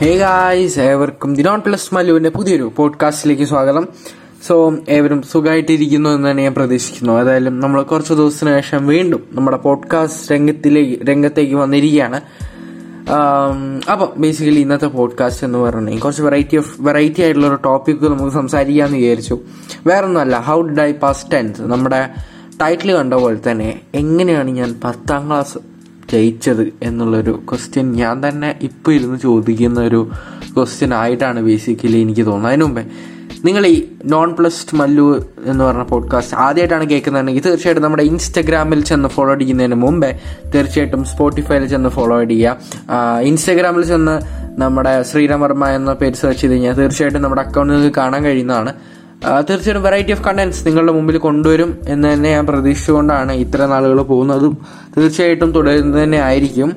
Hey guys ഏവർക്കും ദിനോൺ plus മല്ലുവിന്റെ പുതിയൊരു പോഡ്കാസ്റ്റിലേക്ക് സ്വാഗതം. സോ ഏവരും സുഖമായിട്ടിരിക്കുന്നു എന്ന് തന്നെ ഞാൻ പ്രതീക്ഷിക്കുന്നു. ഏതായാലും നമ്മൾ കുറച്ച് ദിവസത്തിന് ശേഷം വീണ്ടും നമ്മുടെ പോഡ്കാസ്റ്റ് രംഗത്തിലേക്ക് രംഗത്തേക്ക് വന്നിരിക്കുകയാണ്. അപ്പോൾ ബേസിക്കലി ഇന്നത്തെ പോഡ്കാസ്റ്റ് എന്ന് പറഞ്ഞാൽ കുറച്ച് വെറൈറ്റി ഓഫ് വെറൈറ്റി ആയിട്ടുള്ള ഒരു ടോപ്പിക്ക് നമുക്ക് സംസാരിക്കാമെന്ന് വിചാരിച്ചു. വേറൊന്നുമല്ല how did I pass tenth നമ്മുടെ ടൈറ്റിൽ കണ്ട പോലെ തന്നെ എങ്ങനെയാണ് ഞാൻ പത്താം ക്ലാസ് ജയിച്ചത് എന്നുള്ളൊരു ക്വസ്റ്റ്യൻ ഞാൻ തന്നെ ഇപ്പോൾ ഇരുന്ന് ചോദിക്കുന്ന ഒരു ക്വസ്റ്റ്യൻ ആയിട്ടാണ് ബേസിക്കലി എനിക്ക് തോന്നുന്നത്. അതിനു മുമ്പേ നിങ്ങൾ ഈ നോൺ പ്ലസ് മല്ലു എന്ന് പറഞ്ഞ പോഡ്കാസ്റ്റ് ആദ്യമായിട്ടാണ് കേൾക്കുന്നതെങ്കിൽ തീർച്ചയായിട്ടും നമ്മുടെ ഇൻസ്റ്റഗ്രാമിൽ ചെന്ന് ഫോളോ അടിക്കുന്നതിന് മുമ്പേ തീർച്ചയായിട്ടും സ്പോട്ടിഫൈയിൽ ചെന്ന് ഫോളോ ചെയ്യുക. ഇൻസ്റ്റഗ്രാമിൽ ചെന്ന് നമ്മുടെ ശ്രീരാം വർമ്മ എന്ന പേര് സെർച്ച് ചെയ്ത് കഴിഞ്ഞാൽ തീർച്ചയായിട്ടും നമ്മുടെ അക്കൗണ്ടിൽ നിങ്ങൾക്ക് കാണാൻ കഴിയുന്നതാണ്. തീർച്ചയായിട്ടും വെറൈറ്റി ഓഫ് കണ്ടന്റ്സ് നിങ്ങളുടെ മുമ്പിൽ കൊണ്ടുവരും എന്ന് തന്നെ ഞാൻ പ്രതീക്ഷിച്ചുകൊണ്ടാണ് ഇത്ര നാളുകൾ പോകുന്നതും തീർച്ചയായിട്ടും തുടരുന്നത് തന്നെ ആയിരിക്കും.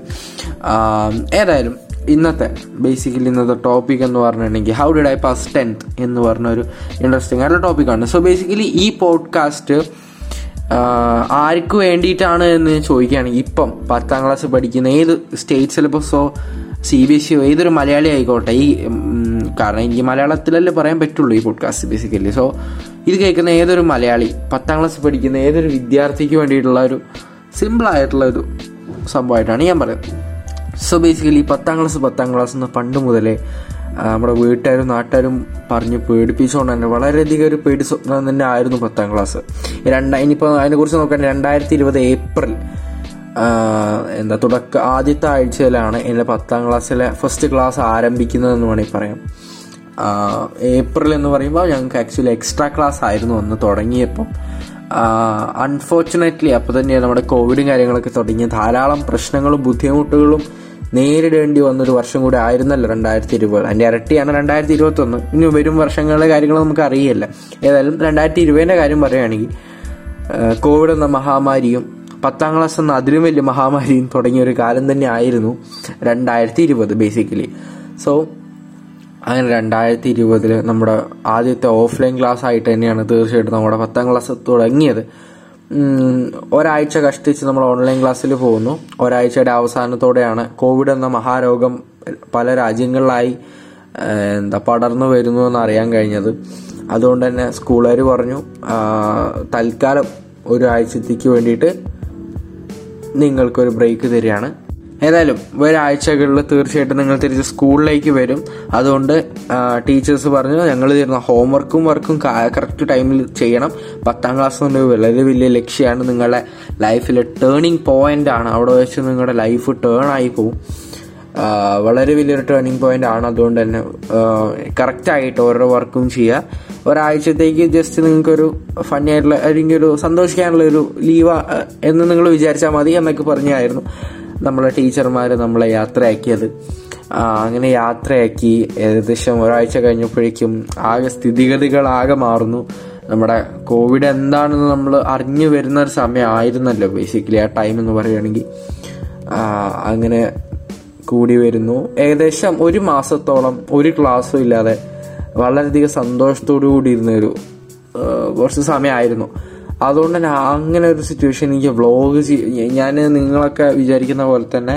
ഏതായാലും ഇന്നത്തെ ബേസിക്കലി ഇന്നത്തെ ടോപ്പിക് എന്ന് പറഞ്ഞിട്ടുണ്ടെങ്കിൽ how did I pass tenth എന്ന് പറഞ്ഞൊരു ഇൻട്രസ്റ്റിംഗ് ആയിട്ടുള്ള ടോപ്പിക്കാണ് സോ ബേസിക്കലി ഈ പോഡ്കാസ്റ്റ് ആർക്ക് വേണ്ടിയിട്ടാണ് എന്ന് ചോദിക്കുകയാണെങ്കിൽ ഇപ്പം പത്താം ക്ലാസ് പഠിക്കുന്ന ഏത് സ്റ്റേറ്റ് സി ബി എസ് സിയോ ഏതൊരു മലയാളി ആയിക്കോട്ടെ ഈ കാരണം എനിക്ക് മലയാളത്തിലല്ലേ പറയാൻ പറ്റുള്ളൂ ഈ പോഡ്കാസ്റ്റ് ബേസിക്കലി സോ ഇത് കേൾക്കുന്ന ഏതൊരു മലയാളി പത്താം ക്ലാസ് പഠിക്കുന്ന ഏതൊരു വിദ്യാർത്ഥിക്ക് വേണ്ടിയിട്ടുള്ള ഒരു സിമ്പിളായിട്ടുള്ള ഒരു സംഭവമായിട്ടാണ് ഞാൻ പറയുന്നത്. സോ ബേസിക്കലി പത്താം ക്ലാസ് പത്താം ക്ലാസ് എന്ന് പണ്ട് മുതലേ നമ്മുടെ വീട്ടുകാരും നാട്ടുകാരും പറഞ്ഞ് പേടിപ്പിച്ചുകൊണ്ട് തന്നെ വളരെയധികം ഒരു പേടി സ്വപ്നം തന്നെ ആയിരുന്നു പത്താം ക്ലാസ് രണ്ടാ ഇനിയിപ്പോൾ അതിനെക്കുറിച്ച് നോക്കാൻ രണ്ടായിരത്തി ഇരുപത് ഏപ്രിൽ എന്താ തുടക്ക ആദ്യത്തെ ആഴ്ചയിലാണ് എന്റെ പത്താം ക്ലാസ്സിലെ ഫസ്റ്റ് ക്ലാസ് ആരംഭിക്കുന്നതെന്ന് വേണമെങ്കിൽ പറയാം. ഏപ്രിൽ എന്ന് പറയുമ്പോൾ ഞങ്ങൾക്ക് ആക്ച്വലി എക്സ്ട്രാ ക്ലാസ് ആയിരുന്നു അന്ന് തുടങ്ങിയപ്പം. അൺഫോർച്ചുനേറ്റ്ലി അപ്പോൾ തന്നെ നമ്മുടെ കോവിഡും കാര്യങ്ങളൊക്കെ തുടങ്ങി. ധാരാളം പ്രശ്നങ്ങളും ബുദ്ധിമുട്ടുകളും നേരിടേണ്ടി വന്നൊരു വർഷം കൂടി ആയിരുന്നല്ലോ രണ്ടായിരത്തി ഇരുപത് അതിന്റെ ഇരട്ടിയാണ് രണ്ടായിരത്തി ഇരുപത്തൊന്ന് ഇനി വരും വർഷങ്ങളിലെ കാര്യങ്ങൾ നമുക്ക് അറിയില്ല. ഏതായാലും രണ്ടായിരത്തി ഇരുപതിന്റെ കാര്യം പറയുകയാണെങ്കിൽ കോവിഡ് എന്ന മഹാമാരിയും പത്താം ക്ലാസ് എന്ന അതിലും വലിയ മഹാമാരിയും തുടങ്ങിയ ഒരു കാലം തന്നെ ആയിരുന്നു രണ്ടായിരത്തി ഇരുപത് ബേസിക്കലി സോ അങ്ങനെ രണ്ടായിരത്തി ഇരുപതിൽ നമ്മുടെ ആദ്യത്തെ ഓഫ്ലൈൻ ക്ലാസ് ആയിട്ട് തന്നെയാണ് തീർച്ചയായിട്ടും നമ്മുടെ പത്താം ക്ലാസ് തുടങ്ങിയത്. ഒരാഴ്ച കഷ്ടിച്ച് നമ്മൾ ഓൺലൈൻ ക്ലാസ്സിൽ പോകുന്നു. ഒരാഴ്ചയുടെ അവസാനത്തോടെയാണ് കോവിഡ് എന്ന മഹാരോഗം പല രാജ്യങ്ങളിലായി എന്താ പടർന്നു വരുന്നു എന്ന് അറിയാൻ കഴിഞ്ഞത്. അതുകൊണ്ട് തന്നെ സ്കൂളുകാർ പറഞ്ഞു തൽക്കാലം തൽക്കാലം ഒരാഴ്ചത്തേക്ക് വേണ്ടിയിട്ട് നിങ്ങൾക്കൊരു ബ്രേക്ക് തരികയാണ്. ഏതായാലും ഒരാഴ്ചകളിൽ തീർച്ചയായിട്ടും നിങ്ങൾ തിരിച്ച് സ്കൂളിലേക്ക് വരും. അതുകൊണ്ട് ടീച്ചേഴ്സ് പറഞ്ഞു ഞങ്ങൾ തരുന്ന ഹോംവർക്കും വർക്കും കറക്റ്റ് ടൈമിൽ ചെയ്യണം. പത്താം ക്ലാസ് കൊണ്ട് വളരെ വലിയ ലക്ഷ്യമാണ് നിങ്ങളുടെ ലൈഫിലെ ടേണിംഗ് പോയിന്റ് ആണ്. അവിടെ വെച്ച് നിങ്ങളുടെ ലൈഫ് ടേൺ ആയി പോകും വളരെ വലിയൊരു ടേണിംഗ് പോയിന്റ് ആണ്. അതുകൊണ്ട് തന്നെ കറക്റ്റായിട്ട് ഓരോ വർക്കും ചെയ്യുക ഒരാഴ്ചത്തേക്ക് ജസ്റ്റ് നിങ്ങൾക്കൊരു ഫണ്ണി ആയിട്ടുള്ള അല്ലെങ്കിൽ ഒരു സന്തോഷിക്കാനുള്ള ഒരു ലീവ് എന്ന് നിങ്ങൾ വിചാരിച്ചാൽ മതി എന്നൊക്കെ പറഞ്ഞായിരുന്നു. നമ്മളെ ടീച്ചർമാർ നമ്മളെ യാത്രയാക്കിയത്. അങ്ങനെ യാത്രയാക്കി ഏകദേശം ഒരാഴ്ച കഴിഞ്ഞപ്പോഴേക്കും ആകെ സ്ഥിതിഗതികളാകെ മാറുന്നു. നമ്മുടെ കോവിഡ് എന്താണെന്ന് നമ്മൾ അറിഞ്ഞു വരുന്ന ഒരു സമയമായിരുന്നല്ലോ ബേസിക്കലി ആ ടൈം എന്ന് പറയുകയാണെങ്കിൽ. അങ്ങനെ കൂടി വരുന്നു. ഏകദേശം ഒരു മാസത്തോളം ഒരു ക്ലാസ്സും ഇല്ലാതെ വളരെയധികം സന്തോഷത്തോടു കൂടി ഇരുന്ന ഒരു കുറച്ച് സമയമായിരുന്നു. അതുകൊണ്ട് തന്നെ അങ്ങനെ ഒരു സിറ്റുവേഷൻ എനിക്ക് വ്ളോഗ് ഞാൻ നിങ്ങളൊക്കെ വിചാരിക്കുന്ന പോലെ തന്നെ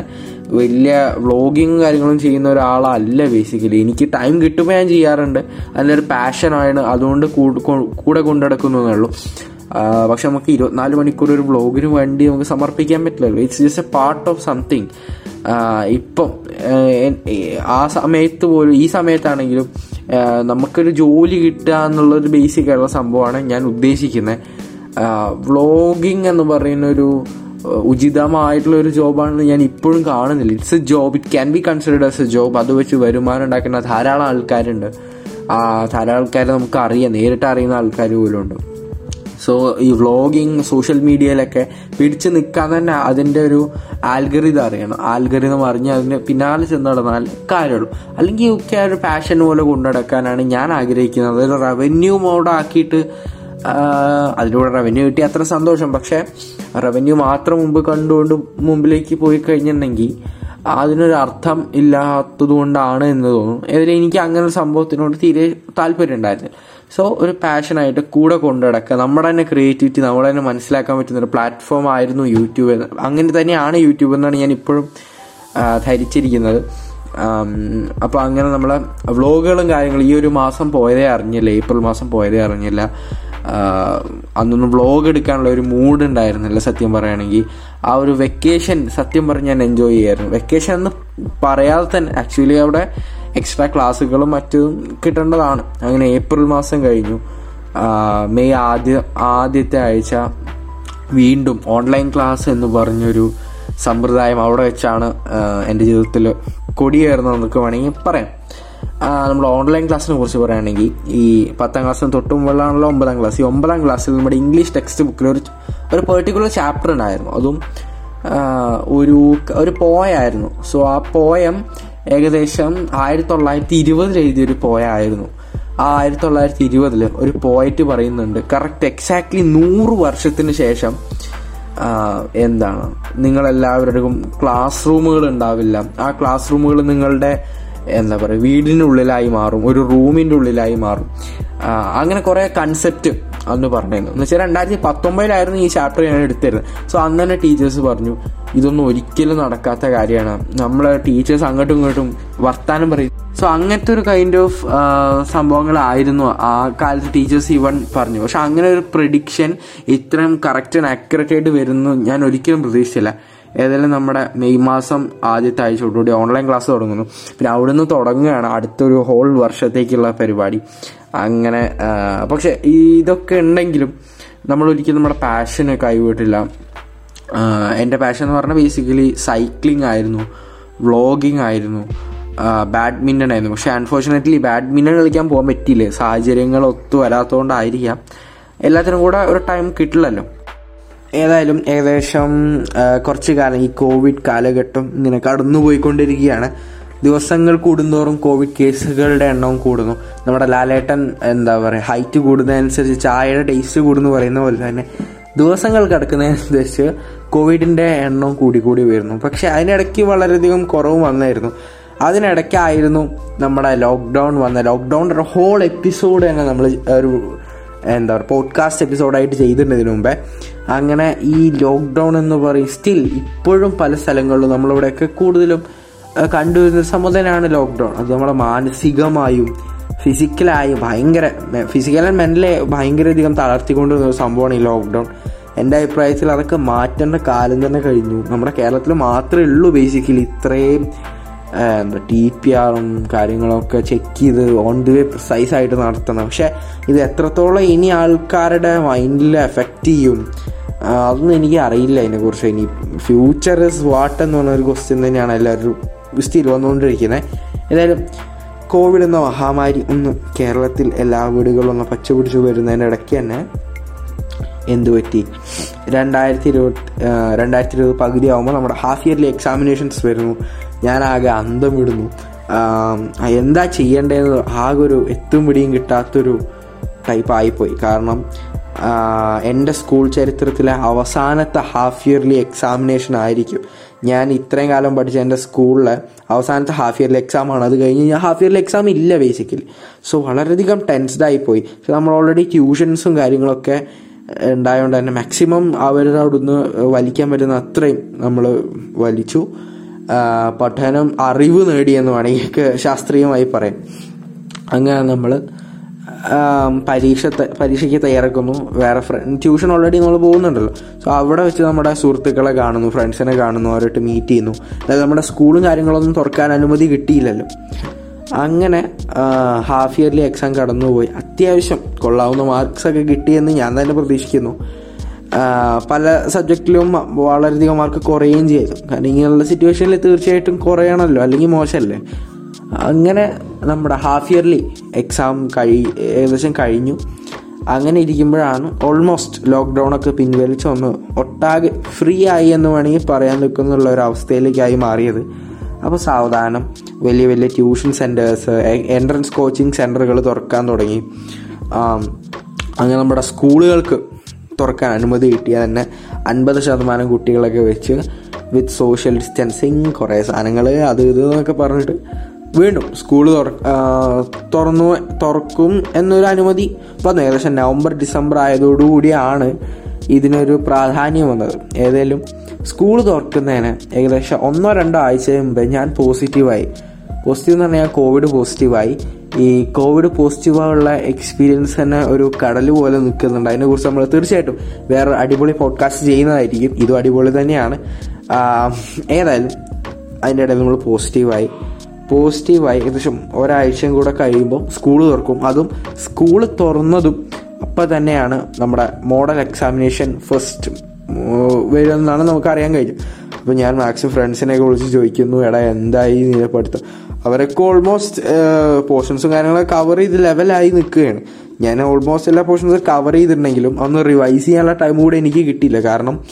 വലിയ വ്ളോഗിങ് കാര്യങ്ങളും ചെയ്യുന്ന ഒരാളല്ല ബേസിക്കലി എനിക്ക് ടൈം കിട്ടുമ്പോൾ ഞാൻ ചെയ്യാറുണ്ട്. അതിനൊരു പാഷനാണ് അതുകൊണ്ട് കൂടെ കൊണ്ടുനടക്കുന്നു എന്നുള്ളൂ. പക്ഷെ നമുക്ക് ഇരുപത്തിനാല് മണിക്കൂർ ഒരു വ്ളോഗിന് വേണ്ടി നമുക്ക് സമർപ്പിക്കാൻ പറ്റില്ലല്ലോ. It's just a part of something ഇപ്പം ആ, സമയത്ത് പോലും ഈ സമയത്താണെങ്കിലും നമുക്കൊരു ജോലി കിട്ടുക എന്നുള്ളൊരു ബേസിക് ആയിട്ടുള്ള സംഭവമാണ് ഞാൻ ഉദ്ദേശിക്കുന്നത് വ്ളോഗിങ് എന്ന് പറയുന്നൊരു ഉചിതമായിട്ടുള്ള ഒരു ജോബാണെന്ന് ഞാൻ ഇപ്പോഴും കാണുന്നില്ല. It's a job it can be considered as a job അത് വെച്ച് വരുമാനം ഉണ്ടാക്കുന്ന ധാരാളം ആൾക്കാരുണ്ട്. ധാരാളം ആൾക്കാരെ നമുക്ക് അറിയാം. നേരിട്ട് അറിയുന്ന ആൾക്കാർ പോലും ഉണ്ട് സോ ഈ വ്ളോഗിങ് സോഷ്യൽ മീഡിയയിലൊക്കെ പിടിച്ചു നിൽക്കാൻ തന്നെ അതിന്റെ ഒരു ആൽഗറിതം അറിയണം. ആൽഗറിതം അറിഞ്ഞ് അതിന് പിന്നാലെ ചെന്ന് നടന്നാൽ കാര്യമുള്ളൂ. അല്ലെങ്കിൽ ഒക്കെ ഒരു പാഷൻ പോലെ കൊണ്ടുനടക്കാനാണ് ഞാൻ ആഗ്രഹിക്കുന്നത്. അതൊരു റവന്യൂ മോഡാക്കിയിട്ട് അതിലൂടെ റവന്യൂ കിട്ടി അത്ര സന്തോഷം. പക്ഷേ റവന്യൂ മാത്രം മുമ്പ് കണ്ടുകൊണ്ട് മുമ്പിലേക്ക് പോയി കഴിഞ്ഞിട്ടുണ്ടെങ്കിൽ അതിനൊരു അർത്ഥം ഇല്ലാത്തത് കൊണ്ടാണ് എന്ന് തോന്നുന്നു. ഇതിൽ എനിക്ക് അങ്ങനെ ഒരു സംഭവത്തിനോട് തീരെ താല്പര്യം ഉണ്ടായിരുന്നില്ല. സോ ഒരു പാഷനായിട്ട് കൂടെ കൊണ്ടുനടക്കുക നമ്മുടെ തന്നെ ക്രിയേറ്റിവിറ്റി നമ്മളെ തന്നെ മനസ്സിലാക്കാൻ പറ്റുന്ന ഒരു പ്ലാറ്റ്ഫോം ആയിരുന്നു യൂട്യൂബ് എന്ന്. അങ്ങനെ തന്നെയാണ് യൂട്യൂബ് എന്നാണ് ഞാൻ ഇപ്പോഴും ധരിച്ചിരിക്കുന്നത്. അപ്പോൾ അങ്ങനെ നമ്മളെ വ്ളോഗുകളും കാര്യങ്ങളും ഈ ഒരു മാസം പോയതേ അറിഞ്ഞില്ല. ഏപ്രിൽ മാസം പോയതേ അറിഞ്ഞില്ല. അന്നൊന്നും വ്ളോഗ് എടുക്കാനുള്ള ഒരു മൂഡ് ഉണ്ടായിരുന്നില്ല സത്യം പറയുകയാണെങ്കിൽ. ആ ഒരു വെക്കേഷൻ സത്യം പറഞ്ഞ് ഞാൻ എൻജോയ് ചെയ്യായിരുന്നു. വെക്കേഷൻ എന്ന് പറയാതെ തന്നെ ആക്ച്വലി അവിടെ എക്സ്ട്രാ ക്ലാസ്സുകളും മറ്റും കിട്ടേണ്ടതാണ്. അങ്ങനെ ഏപ്രിൽ മാസം കഴിഞ്ഞു. മെയ് ആദ്യ ആദ്യത്തെ ആഴ്ച വീണ്ടും ഓൺലൈൻ ക്ലാസ് എന്ന് പറഞ്ഞൊരു സമ്പ്രദായം അവിടെ വെച്ചാണ് എന്റെ ജീവിതത്തിൽ കൊടിയേറുന്നത് നമുക്ക് വേണമെങ്കിൽ പറയാം. നമ്മൾ ഓൺലൈൻ ക്ലാസ്സിനെ കുറിച്ച് പറയുകയാണെങ്കിൽ ഈ പത്താം ക്ലാസ്സിന് തൊട്ട് മുമ്പുള്ളതാണല്ലോ ഒമ്പതാം ക്ലാസ് ഈ ഒമ്പതാം ക്ലാസ്സിൽ നമ്മുടെ ഇംഗ്ലീഷ് ടെക്സ്റ്റ് ബുക്കിൽ ഒരു ഒരു പെർട്ടിക്കുലർ ചാപ്റ്റർ ഉണ്ടായിരുന്നു. അതും ഒരു ഒരു പോയായിരുന്നു സോ ആ പോയം ഏകദേശം ആയിരത്തി തൊള്ളായിരത്തി ഇരുപതിൽ എഴുതിയൊരു പോയായിരുന്നു ആ ആയിരത്തി തൊള്ളായിരത്തി ഇരുപതിൽ ഒരു പോയറ്റ് പറയുന്നുണ്ട് കറക്റ്റ് എക്സാക്ട്ലി നൂറ് വർഷത്തിന് ശേഷം എന്താണ്? നിങ്ങളെല്ലാവരുടെയും ക്ലാസ് റൂമുകൾ ഉണ്ടാവില്ല. ആ ക്ലാസ് റൂമുകൾ നിങ്ങളുടെ എന്താ പറയുക വീടിനുള്ളിലായി മാറും ഒരു റൂമിന്റെ ഉള്ളിലായി മാറും. അങ്ങനെ കുറെ കൺസെപ്റ്റ് അന്ന് പറഞ്ഞിരുന്നു. എന്ന് വെച്ചാൽ രണ്ടായിരത്തി പത്തൊമ്പതിലായിരുന്നു ഈ ചാപ്റ്റർ ഞാൻ എടുത്തിരുന്നത്. സോ അന്ന് തന്നെ ടീച്ചേഴ്സ് പറഞ്ഞു ഇതൊന്നും ഒരിക്കലും നടക്കാത്ത കാര്യമാണ്. നമ്മളെ ടീച്ചേഴ്സ് അങ്ങോട്ടും ഇങ്ങോട്ടും വർത്താനം പറയും. സോ അങ്ങനത്തെ ഒരു കൈൻഡ് ഓഫ് സംഭവങ്ങളായിരുന്നു ആ കാലത്ത് ടീച്ചേഴ്സ് ഇവൻ പറഞ്ഞു. പക്ഷെ അങ്ങനെ ഒരു പ്രഡിക്ഷൻ ഇത്രയും കറക്റ്റ് ആൻഡ് ആക്യുറേറ്റ് ആയിട്ട് വരുന്നു ഞാൻ ഒരിക്കലും പ്രതീക്ഷിച്ചില്ല. ഏതായാലും നമ്മുടെ മെയ് മാസം ആദ്യത്തെ ആഴ്ചയോടുകൂടി ഓൺലൈൻ ക്ലാസ് തുടങ്ങുന്നു. പിന്നെ അവിടുന്ന് തുടങ്ങുകയാണ് അടുത്തൊരു ഹോൾ വർഷത്തേക്കുള്ള പരിപാടി. അങ്ങനെ പക്ഷെ ഇതൊക്കെ ഉണ്ടെങ്കിലും നമ്മൾ ഒരിക്കലും നമ്മുടെ പാഷന് കൈവിട്ടില്ല എന്റെ പാഷൻ എന്ന് പറഞ്ഞാൽ ബേസിക്കലി സൈക്ലിംഗ് ആയിരുന്നു വ്ളോഗിങ് ആയിരുന്നു ബാഡ്മിന്റൺ ആയിരുന്നു. പക്ഷെ അൺഫോർച്ചുനേറ്റ്ലി ബാഡ്മിന്റൺ കളിക്കാൻ പോകാൻ പറ്റിയില്ലേ? സാഹചര്യങ്ങൾ ഒത്തു വരാത്തതുകൊണ്ടായിരിക്കാം എല്ലാത്തിനും കൂടെ ഒരു ടൈം കിട്ടില്ലല്ലോ. ഏതായാലും ഏകദേശം കുറച്ച് കാലം ഈ കോവിഡ് കാലഘട്ടം ഇങ്ങനെ കടന്നുപോയിക്കൊണ്ടിരിക്കുകയാണ്. ദിവസങ്ങൾ കൂടുന്തോറും കോവിഡ് കേസുകളുടെ എണ്ണവും കൂടുന്നു. നമ്മുടെ ലാലേട്ടൻ എന്താ പറയുക ഹൈറ്റ് കൂടുന്നതനുസരിച്ച് ചായയുടെ ടേസ്റ്റ് കൂടുന്നു പറയുന്ന പോലെ തന്നെ. ദിവസങ്ങൾ കിടക്കുന്നതനുസരിച്ച് കോവിഡിന്റെ എണ്ണം കൂടി കൂടി വരുന്നു പക്ഷെ അതിനിടയ്ക്ക് വളരെയധികം കുറവ് വന്നായിരുന്നു. അതിനിടയ്ക്കായിരുന്നു നമ്മുടെ ലോക്ക്ഡൗൺ വന്ന ലോക്ക്ഡൗൺ ഹോൾ എപ്പിസോഡ് തന്നെ നമ്മൾ ഒരു എന്താ പറയുക പോഡ്കാസ്റ്റ് എപ്പിസോഡായിട്ട് ചെയ്തിട്ടുണ്ട് ഇതിനു മുമ്പേ. അങ്ങനെ ഈ ലോക്ക്ഡൗൺ എന്ന് പറയും സ്റ്റിൽ ഇപ്പോഴും പല സ്ഥലങ്ങളിലും നമ്മളിവിടെയൊക്കെ കൂടുതലും കണ്ടുവരുന്ന സമുദായമാണ് ലോക്ക്ഡൗൺ. അത് നമ്മളെ മാനസികമായും ഫിസിക്കലായും ഭയങ്കര ഫിസിക്കൽ ആൻഡ് മെന്റലി ഭയങ്കരധികം തളർത്തിക്കൊണ്ടിരുന്ന ഒരു സംഭവമാണ് ഈ ലോക്ക്ഡൗൺ. എന്റെ അഭിപ്രായത്തിൽ അതൊക്കെ മാറ്റേണ്ട കാലം തന്നെ കഴിഞ്ഞു. നമ്മുടെ കേരളത്തിൽ മാത്രമേ ഉള്ളൂ ബേസിക്കലി ഇത്രയും എന്താ ടി പി ആറും കാര്യങ്ങളൊക്കെ ചെക്ക് ചെയ്ത് ഓൺ ദി വേ പ്രിസൈസ് ആയിട്ട് നടത്തണം. പക്ഷേ ഇത് എത്രത്തോളം ഇനി ആൾക്കാരുടെ മൈൻഡിൽ എഫക്റ്റ് ചെയ്യും അതൊന്നും എനിക്ക് അറിയില്ല അതിനെക്കുറിച്ച് ഇനി ഫ്യൂച്ചർ ഇസ് വാട്ട് എന്ന് പറഞ്ഞൊരു ക്വസ്റ്റ്യൻ തന്നെയാണ് എല്ലാവരും സ്ഥിരം വന്നുകൊണ്ടിരിക്കുന്നത് ഏതായാലും കോവിഡ് എന്ന മഹാമാരി ഒന്ന് കേരളത്തിൽ എല്ലാ വീടുകളും ഒന്ന് പച്ചപിടിച്ച് വരുന്നതിന്റെ ഇടയ്ക്ക് തന്നെ എന്ത് പറ്റി? രണ്ടായിരത്തി ഇരുപത് രണ്ടായിരത്തി ഇരുപത് പകുതി ആകുമ്പോൾ നമ്മുടെ ഹാഫ് ഇയർലി എക്സാമിനേഷൻസ് വരുന്നു. ഞാൻ ആകെ അന്തം വിടുന്നു. എന്താ ചെയ്യേണ്ടതെന്ന് ആകെ ഒരു എത്തും പിടിയും കിട്ടാത്തൊരു ടൈപ്പ് ആയിപ്പോയി. കാരണം എന്റെ സ്കൂൾ ചരിത്രത്തിലെ അവസാനത്തെ ഹാഫ് ഇയർലി എക്സാമിനേഷൻ ആയിരിക്കും. ഞാൻ ഇത്രയും കാലം പഠിച്ച എന്റെ സ്കൂളിലെ അവസാനത്തെ ഹാഫ് ഇയർലി എക്സാം ആണ്. അത് കഴിഞ്ഞ് ഞാൻ ഹാഫ് ഇയർലി എക്സാം ഇല്ല ബേസിക്കലി സോ വളരെയധികം ടെൻസ്ഡ് പോയി നമ്മൾ ഓൾറെഡി ട്യൂഷൻസും കാര്യങ്ങളൊക്കെ ഉണ്ടായതുകൊണ്ട് തന്നെ മാക്സിമം അവരുടെ അവിടുന്ന് വലിക്കാൻ പറ്റുന്ന അത്രയും നമ്മൾ വലിച്ചു. പഠനം അറിവ് നേടിയെന്ന് വേണമെങ്കിൽ ശാസ്ത്രീയമായി പറയാം. അങ്ങനെ നമ്മൾ പരീക്ഷ പരീക്ഷയ്ക്ക് തയ്യാറെടുക്കുന്നു. വേറെ ഫ്രണ്ട് ട്യൂഷൻ ഓൾറെഡി നമ്മൾ പോകുന്നുണ്ടല്ലോ. സോ അവിടെ വെച്ച് നമ്മുടെ സുഹൃത്തുക്കളെ കാണുന്നു ഫ്രണ്ട്സിനെ കാണുന്നു അവരായിട്ട് മീറ്റ് ചെയ്യുന്നു. അതായത് നമ്മുടെ സ്കൂളും കാര്യങ്ങളൊന്നും തുറക്കാൻ അനുമതി കിട്ടിയില്ലല്ലോ. അങ്ങനെ ഹാഫ് ഇയർലി എക്സാം കടന്നുപോയി. അത്യാവശ്യം കൊള്ളാവുന്ന മാർക്സ് ഒക്കെ കിട്ടിയെന്ന് ഞാൻ തന്നെ പ്രതീക്ഷിക്കുന്നു. പല സബ്ജക്റ്റിലും വളരെയധികം മാർക്ക് കുറയുകയും ചെയ്തു. കാരണം ഇങ്ങനെയുള്ള സിറ്റുവേഷനിൽ തീർച്ചയായിട്ടും കുറയണമല്ലോ അല്ലെങ്കിൽ മോശമല്ലേ? അങ്ങനെ നമ്മുടെ ഹാഫ് ഇയർലി എക്സാം കഴി ഏകദേശം കഴിഞ്ഞു. അങ്ങനെ ഇരിക്കുമ്പോഴാണ് ഓൾമോസ്റ്റ് ലോക്ക്ഡൗൺ ഒക്കെ പിൻവലിച്ച് ഒന്ന് ഒട്ടാകെ ഫ്രീ ആയി എന്ന് വേണമെങ്കിൽ പറയാൻ നിൽക്കുന്നുള്ള ഒരു അവസ്ഥയിലേക്കായി മാറിയത്. അപ്പോൾ സാവധാനം വലിയ വലിയ ട്യൂഷൻ സെന്റേഴ്സ് എൻട്രൻസ് കോച്ചിങ് സെന്ററുകൾ തുറക്കാൻ തുടങ്ങി. അങ്ങനെ നമ്മുടെ സ്കൂളുകൾക്ക് തുറക്കാൻ അനുമതി കിട്ടിയാൽ തന്നെ അൻപത് ശതമാനം കുട്ടികളൊക്കെ വെച്ച് വിത്ത് സോഷ്യൽ ഡിസ്റ്റൻസിങ് കുറേ സാധനങ്ങൾ അത് ഇത് എന്നൊക്കെ പറഞ്ഞിട്ട് വീണ്ടും സ്കൂൾ തുറ തുറന്നു തുറക്കും എന്നൊരു അനുമതി. വന്നു ഏകദേശം നവംബർ ഡിസംബർ ആയതോടുകൂടിയാണ് ഇതിനൊരു പ്രാധാന്യം വന്നത് ഏതായാലും സ്കൂൾ തുറക്കുന്നതിന് ഏകദേശം ഒന്നോ രണ്ടോ ആഴ്ച മുമ്പ് ഞാൻ പോസിറ്റീവായി പോസിറ്റീവ് എന്ന് പറഞ്ഞാൽ കോവിഡ് പോസിറ്റീവായി ഈ കോവിഡ് പോസിറ്റീവായുള്ള എക്സ്പീരിയൻസ് തന്നെ ഒരു കടൽ പോലെ നിൽക്കുന്നുണ്ട്. അതിനെക്കുറിച്ച് നമ്മൾ തീർച്ചയായിട്ടും വേറെ അടിപൊളി പോഡ്കാസ്റ്റ് ചെയ്യുന്നതായിരിക്കും. ഇതും അടിപൊളി തന്നെയാണ്. ഏതായാലും അതിന്റെ ഇടയിൽ നമ്മൾ പോസിറ്റീവായി പോസിറ്റീവായി ഏകദേശം ഒരാഴ്ചയും കൂടെ കഴിയുമ്പോൾ സ്കൂൾ തുറക്കും. അതും സ്കൂൾ തുറന്നതും അപ്പം തന്നെയാണ് നമ്മുടെ മോഡൽ എക്സാമിനേഷൻ ഫസ്റ്റ് വരുമെന്നാണ് നമുക്ക് അറിയാൻ കഴിഞ്ഞു അപ്പോൾ ഞാൻ മാക്സിമം ഫ്രണ്ട്സിനെയൊക്കെ വിളിച്ച് ചോദിക്കുന്നു എടാ എന്തായി നിന്റെ പഠിത്തം? അവരൊക്കെ ഓൾമോസ്റ്റ് പോർഷൻസും കാര്യങ്ങളൊക്കെ കവർ ചെയ്ത് ലെവലായി നിൽക്കുകയാണ്. ഞാൻ ഓൾമോസ്റ്റ് എല്ലാ പോർഷൻസും കവർ ചെയ്തിട്ടുണ്ടെങ്കിലും അന്ന് റിവൈസ് ചെയ്യാനുള്ള ടൈം കൂടെ എനിക്ക് കിട്ടിയില്ല. കാരണം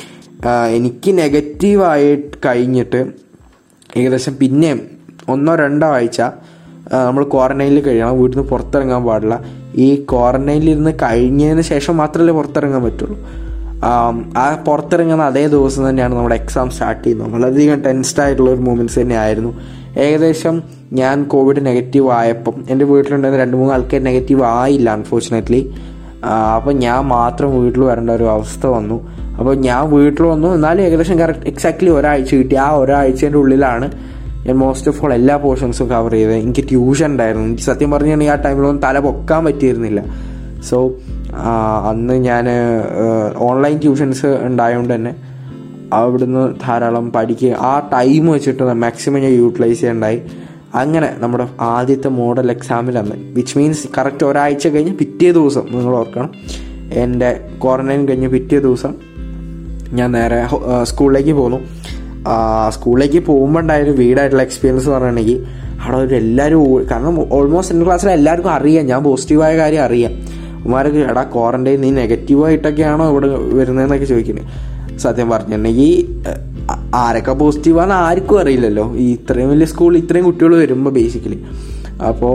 എനിക്ക് നെഗറ്റീവായി കഴിഞ്ഞിട്ട് ഏകദേശം പിന്നെയും ഒന്നോ രണ്ടോ ആഴ്ച നമ്മൾ ക്വാറന്റൈനിൽ കഴിയണം വീട്ടിൽ നിന്ന് പുറത്തിറങ്ങാൻ പാടില്ല. ഈ ക്വാറന്റൈനിലിരുന്ന് കഴിഞ്ഞതിന് ശേഷം മാത്രമല്ലേ പുറത്തിറങ്ങാൻ പറ്റുള്ളൂ. ആ പുറത്തിറങ്ങുന്ന അതേ ദിവസം തന്നെയാണ് നമ്മുടെ എക്സാം സ്റ്റാർട്ട് ചെയ്യുന്നത്. വളരെയധികം ടെൻസ്ഡ് ആയിട്ടുള്ള ഒരു മൂമെന്റ്സ് തന്നെയായിരുന്നു. ഏകദേശം ഞാൻ കോവിഡ് നെഗറ്റീവ് ആയപ്പം എന്റെ വീട്ടിലുണ്ടായിരുന്ന രണ്ട് മൂന്ന് ആൾക്കാർ നെഗറ്റീവ് ആയില്ല അൺഫോർച്ചുനേറ്റ്ലി അപ്പോൾ ഞാൻ മാത്രം വീട്ടിൽ വരേണ്ട ഒരു അവസ്ഥ വന്നു. അപ്പോൾ ഞാൻ വീട്ടിൽ വന്നു. എന്നാലും ഏകദേശം കറക്റ്റ് എക്സാക്ട്ലി ഒരാഴ്ച കിട്ടി. ആ ഒരാഴ്ചേന്റെ ഉള്ളിലാണ് ഞാൻ മോസ്റ്റ് ഓഫ് ഓൾ എല്ലാ പോർഷൻസും കവർ ചെയ്തത് എനിക്ക് ട്യൂഷൻ ഉണ്ടായിരുന്നു. എനിക്ക് സത്യം പറഞ്ഞിട്ടുണ്ടെങ്കിൽ ആ ടൈമിലൊന്നും തല പൊക്കാൻ പറ്റിയിരുന്നില്ല. സോ അന്ന് ഞാൻ ഓൺലൈൻ ട്യൂഷൻസ് ഉണ്ടായതുകൊണ്ട് തന്നെ അവിടുന്ന് ധാരാളം പഠിക്കുക ആ ടൈം വെച്ചിട്ട് മാക്സിമം ഞാൻ യൂട്ടിലൈസ് ചെയ്യണ്ടായി. അങ്ങനെ നമ്മുടെ ആദ്യത്തെ മോഡൽ എക്സാമിൽ അന്ന് വിച്ച് മീൻസ് കറക്റ്റ് ഒരാഴ്ച കഴിഞ്ഞ് പിറ്റേ ദിവസം നിങ്ങൾ ഓർക്കണം. എന്റെ ക്വാറന്റൈൻ കഴിഞ്ഞ് പിറ്റേ ദിവസം ഞാൻ നേരെ സ്കൂളിലേക്ക് പോന്നു. സ്കൂളിലേക്ക് പോകുമ്പോൾ ഉണ്ടായൊരു വീടായിട്ടുള്ള എക്സ്പീരിയൻസ് പറഞ്ഞിട്ടുണ്ടെങ്കിൽ അവിടെ ഒരു എല്ലാവരും കാരണം ഓൾമോസ്റ്റ് എന്റെ ക്ലാസ്സിൽ എല്ലാവർക്കും അറിയാം. ഞാൻ പോസിറ്റീവായ കാര്യം അറിയാം. ഉമാരൊക്കെ എടാ ക്വാറന്റൈൻ നീ നെഗറ്റീവായിട്ടൊക്കെയാണോ ഇവിടെ വരുന്നതെന്നൊക്കെ ചോദിക്കുന്നത് സത്യം പറഞ്ഞിട്ടുണ്ടെങ്കിൽ ആരൊക്കെ പോസിറ്റീവാണ് ആർക്കും അറിയില്ലല്ലോ. ഈ ഇത്രയും വലിയ സ്കൂൾ ഇത്രയും കുട്ടികൾ വരുമ്പോൾ ബേസിക്കലി അപ്പോൾ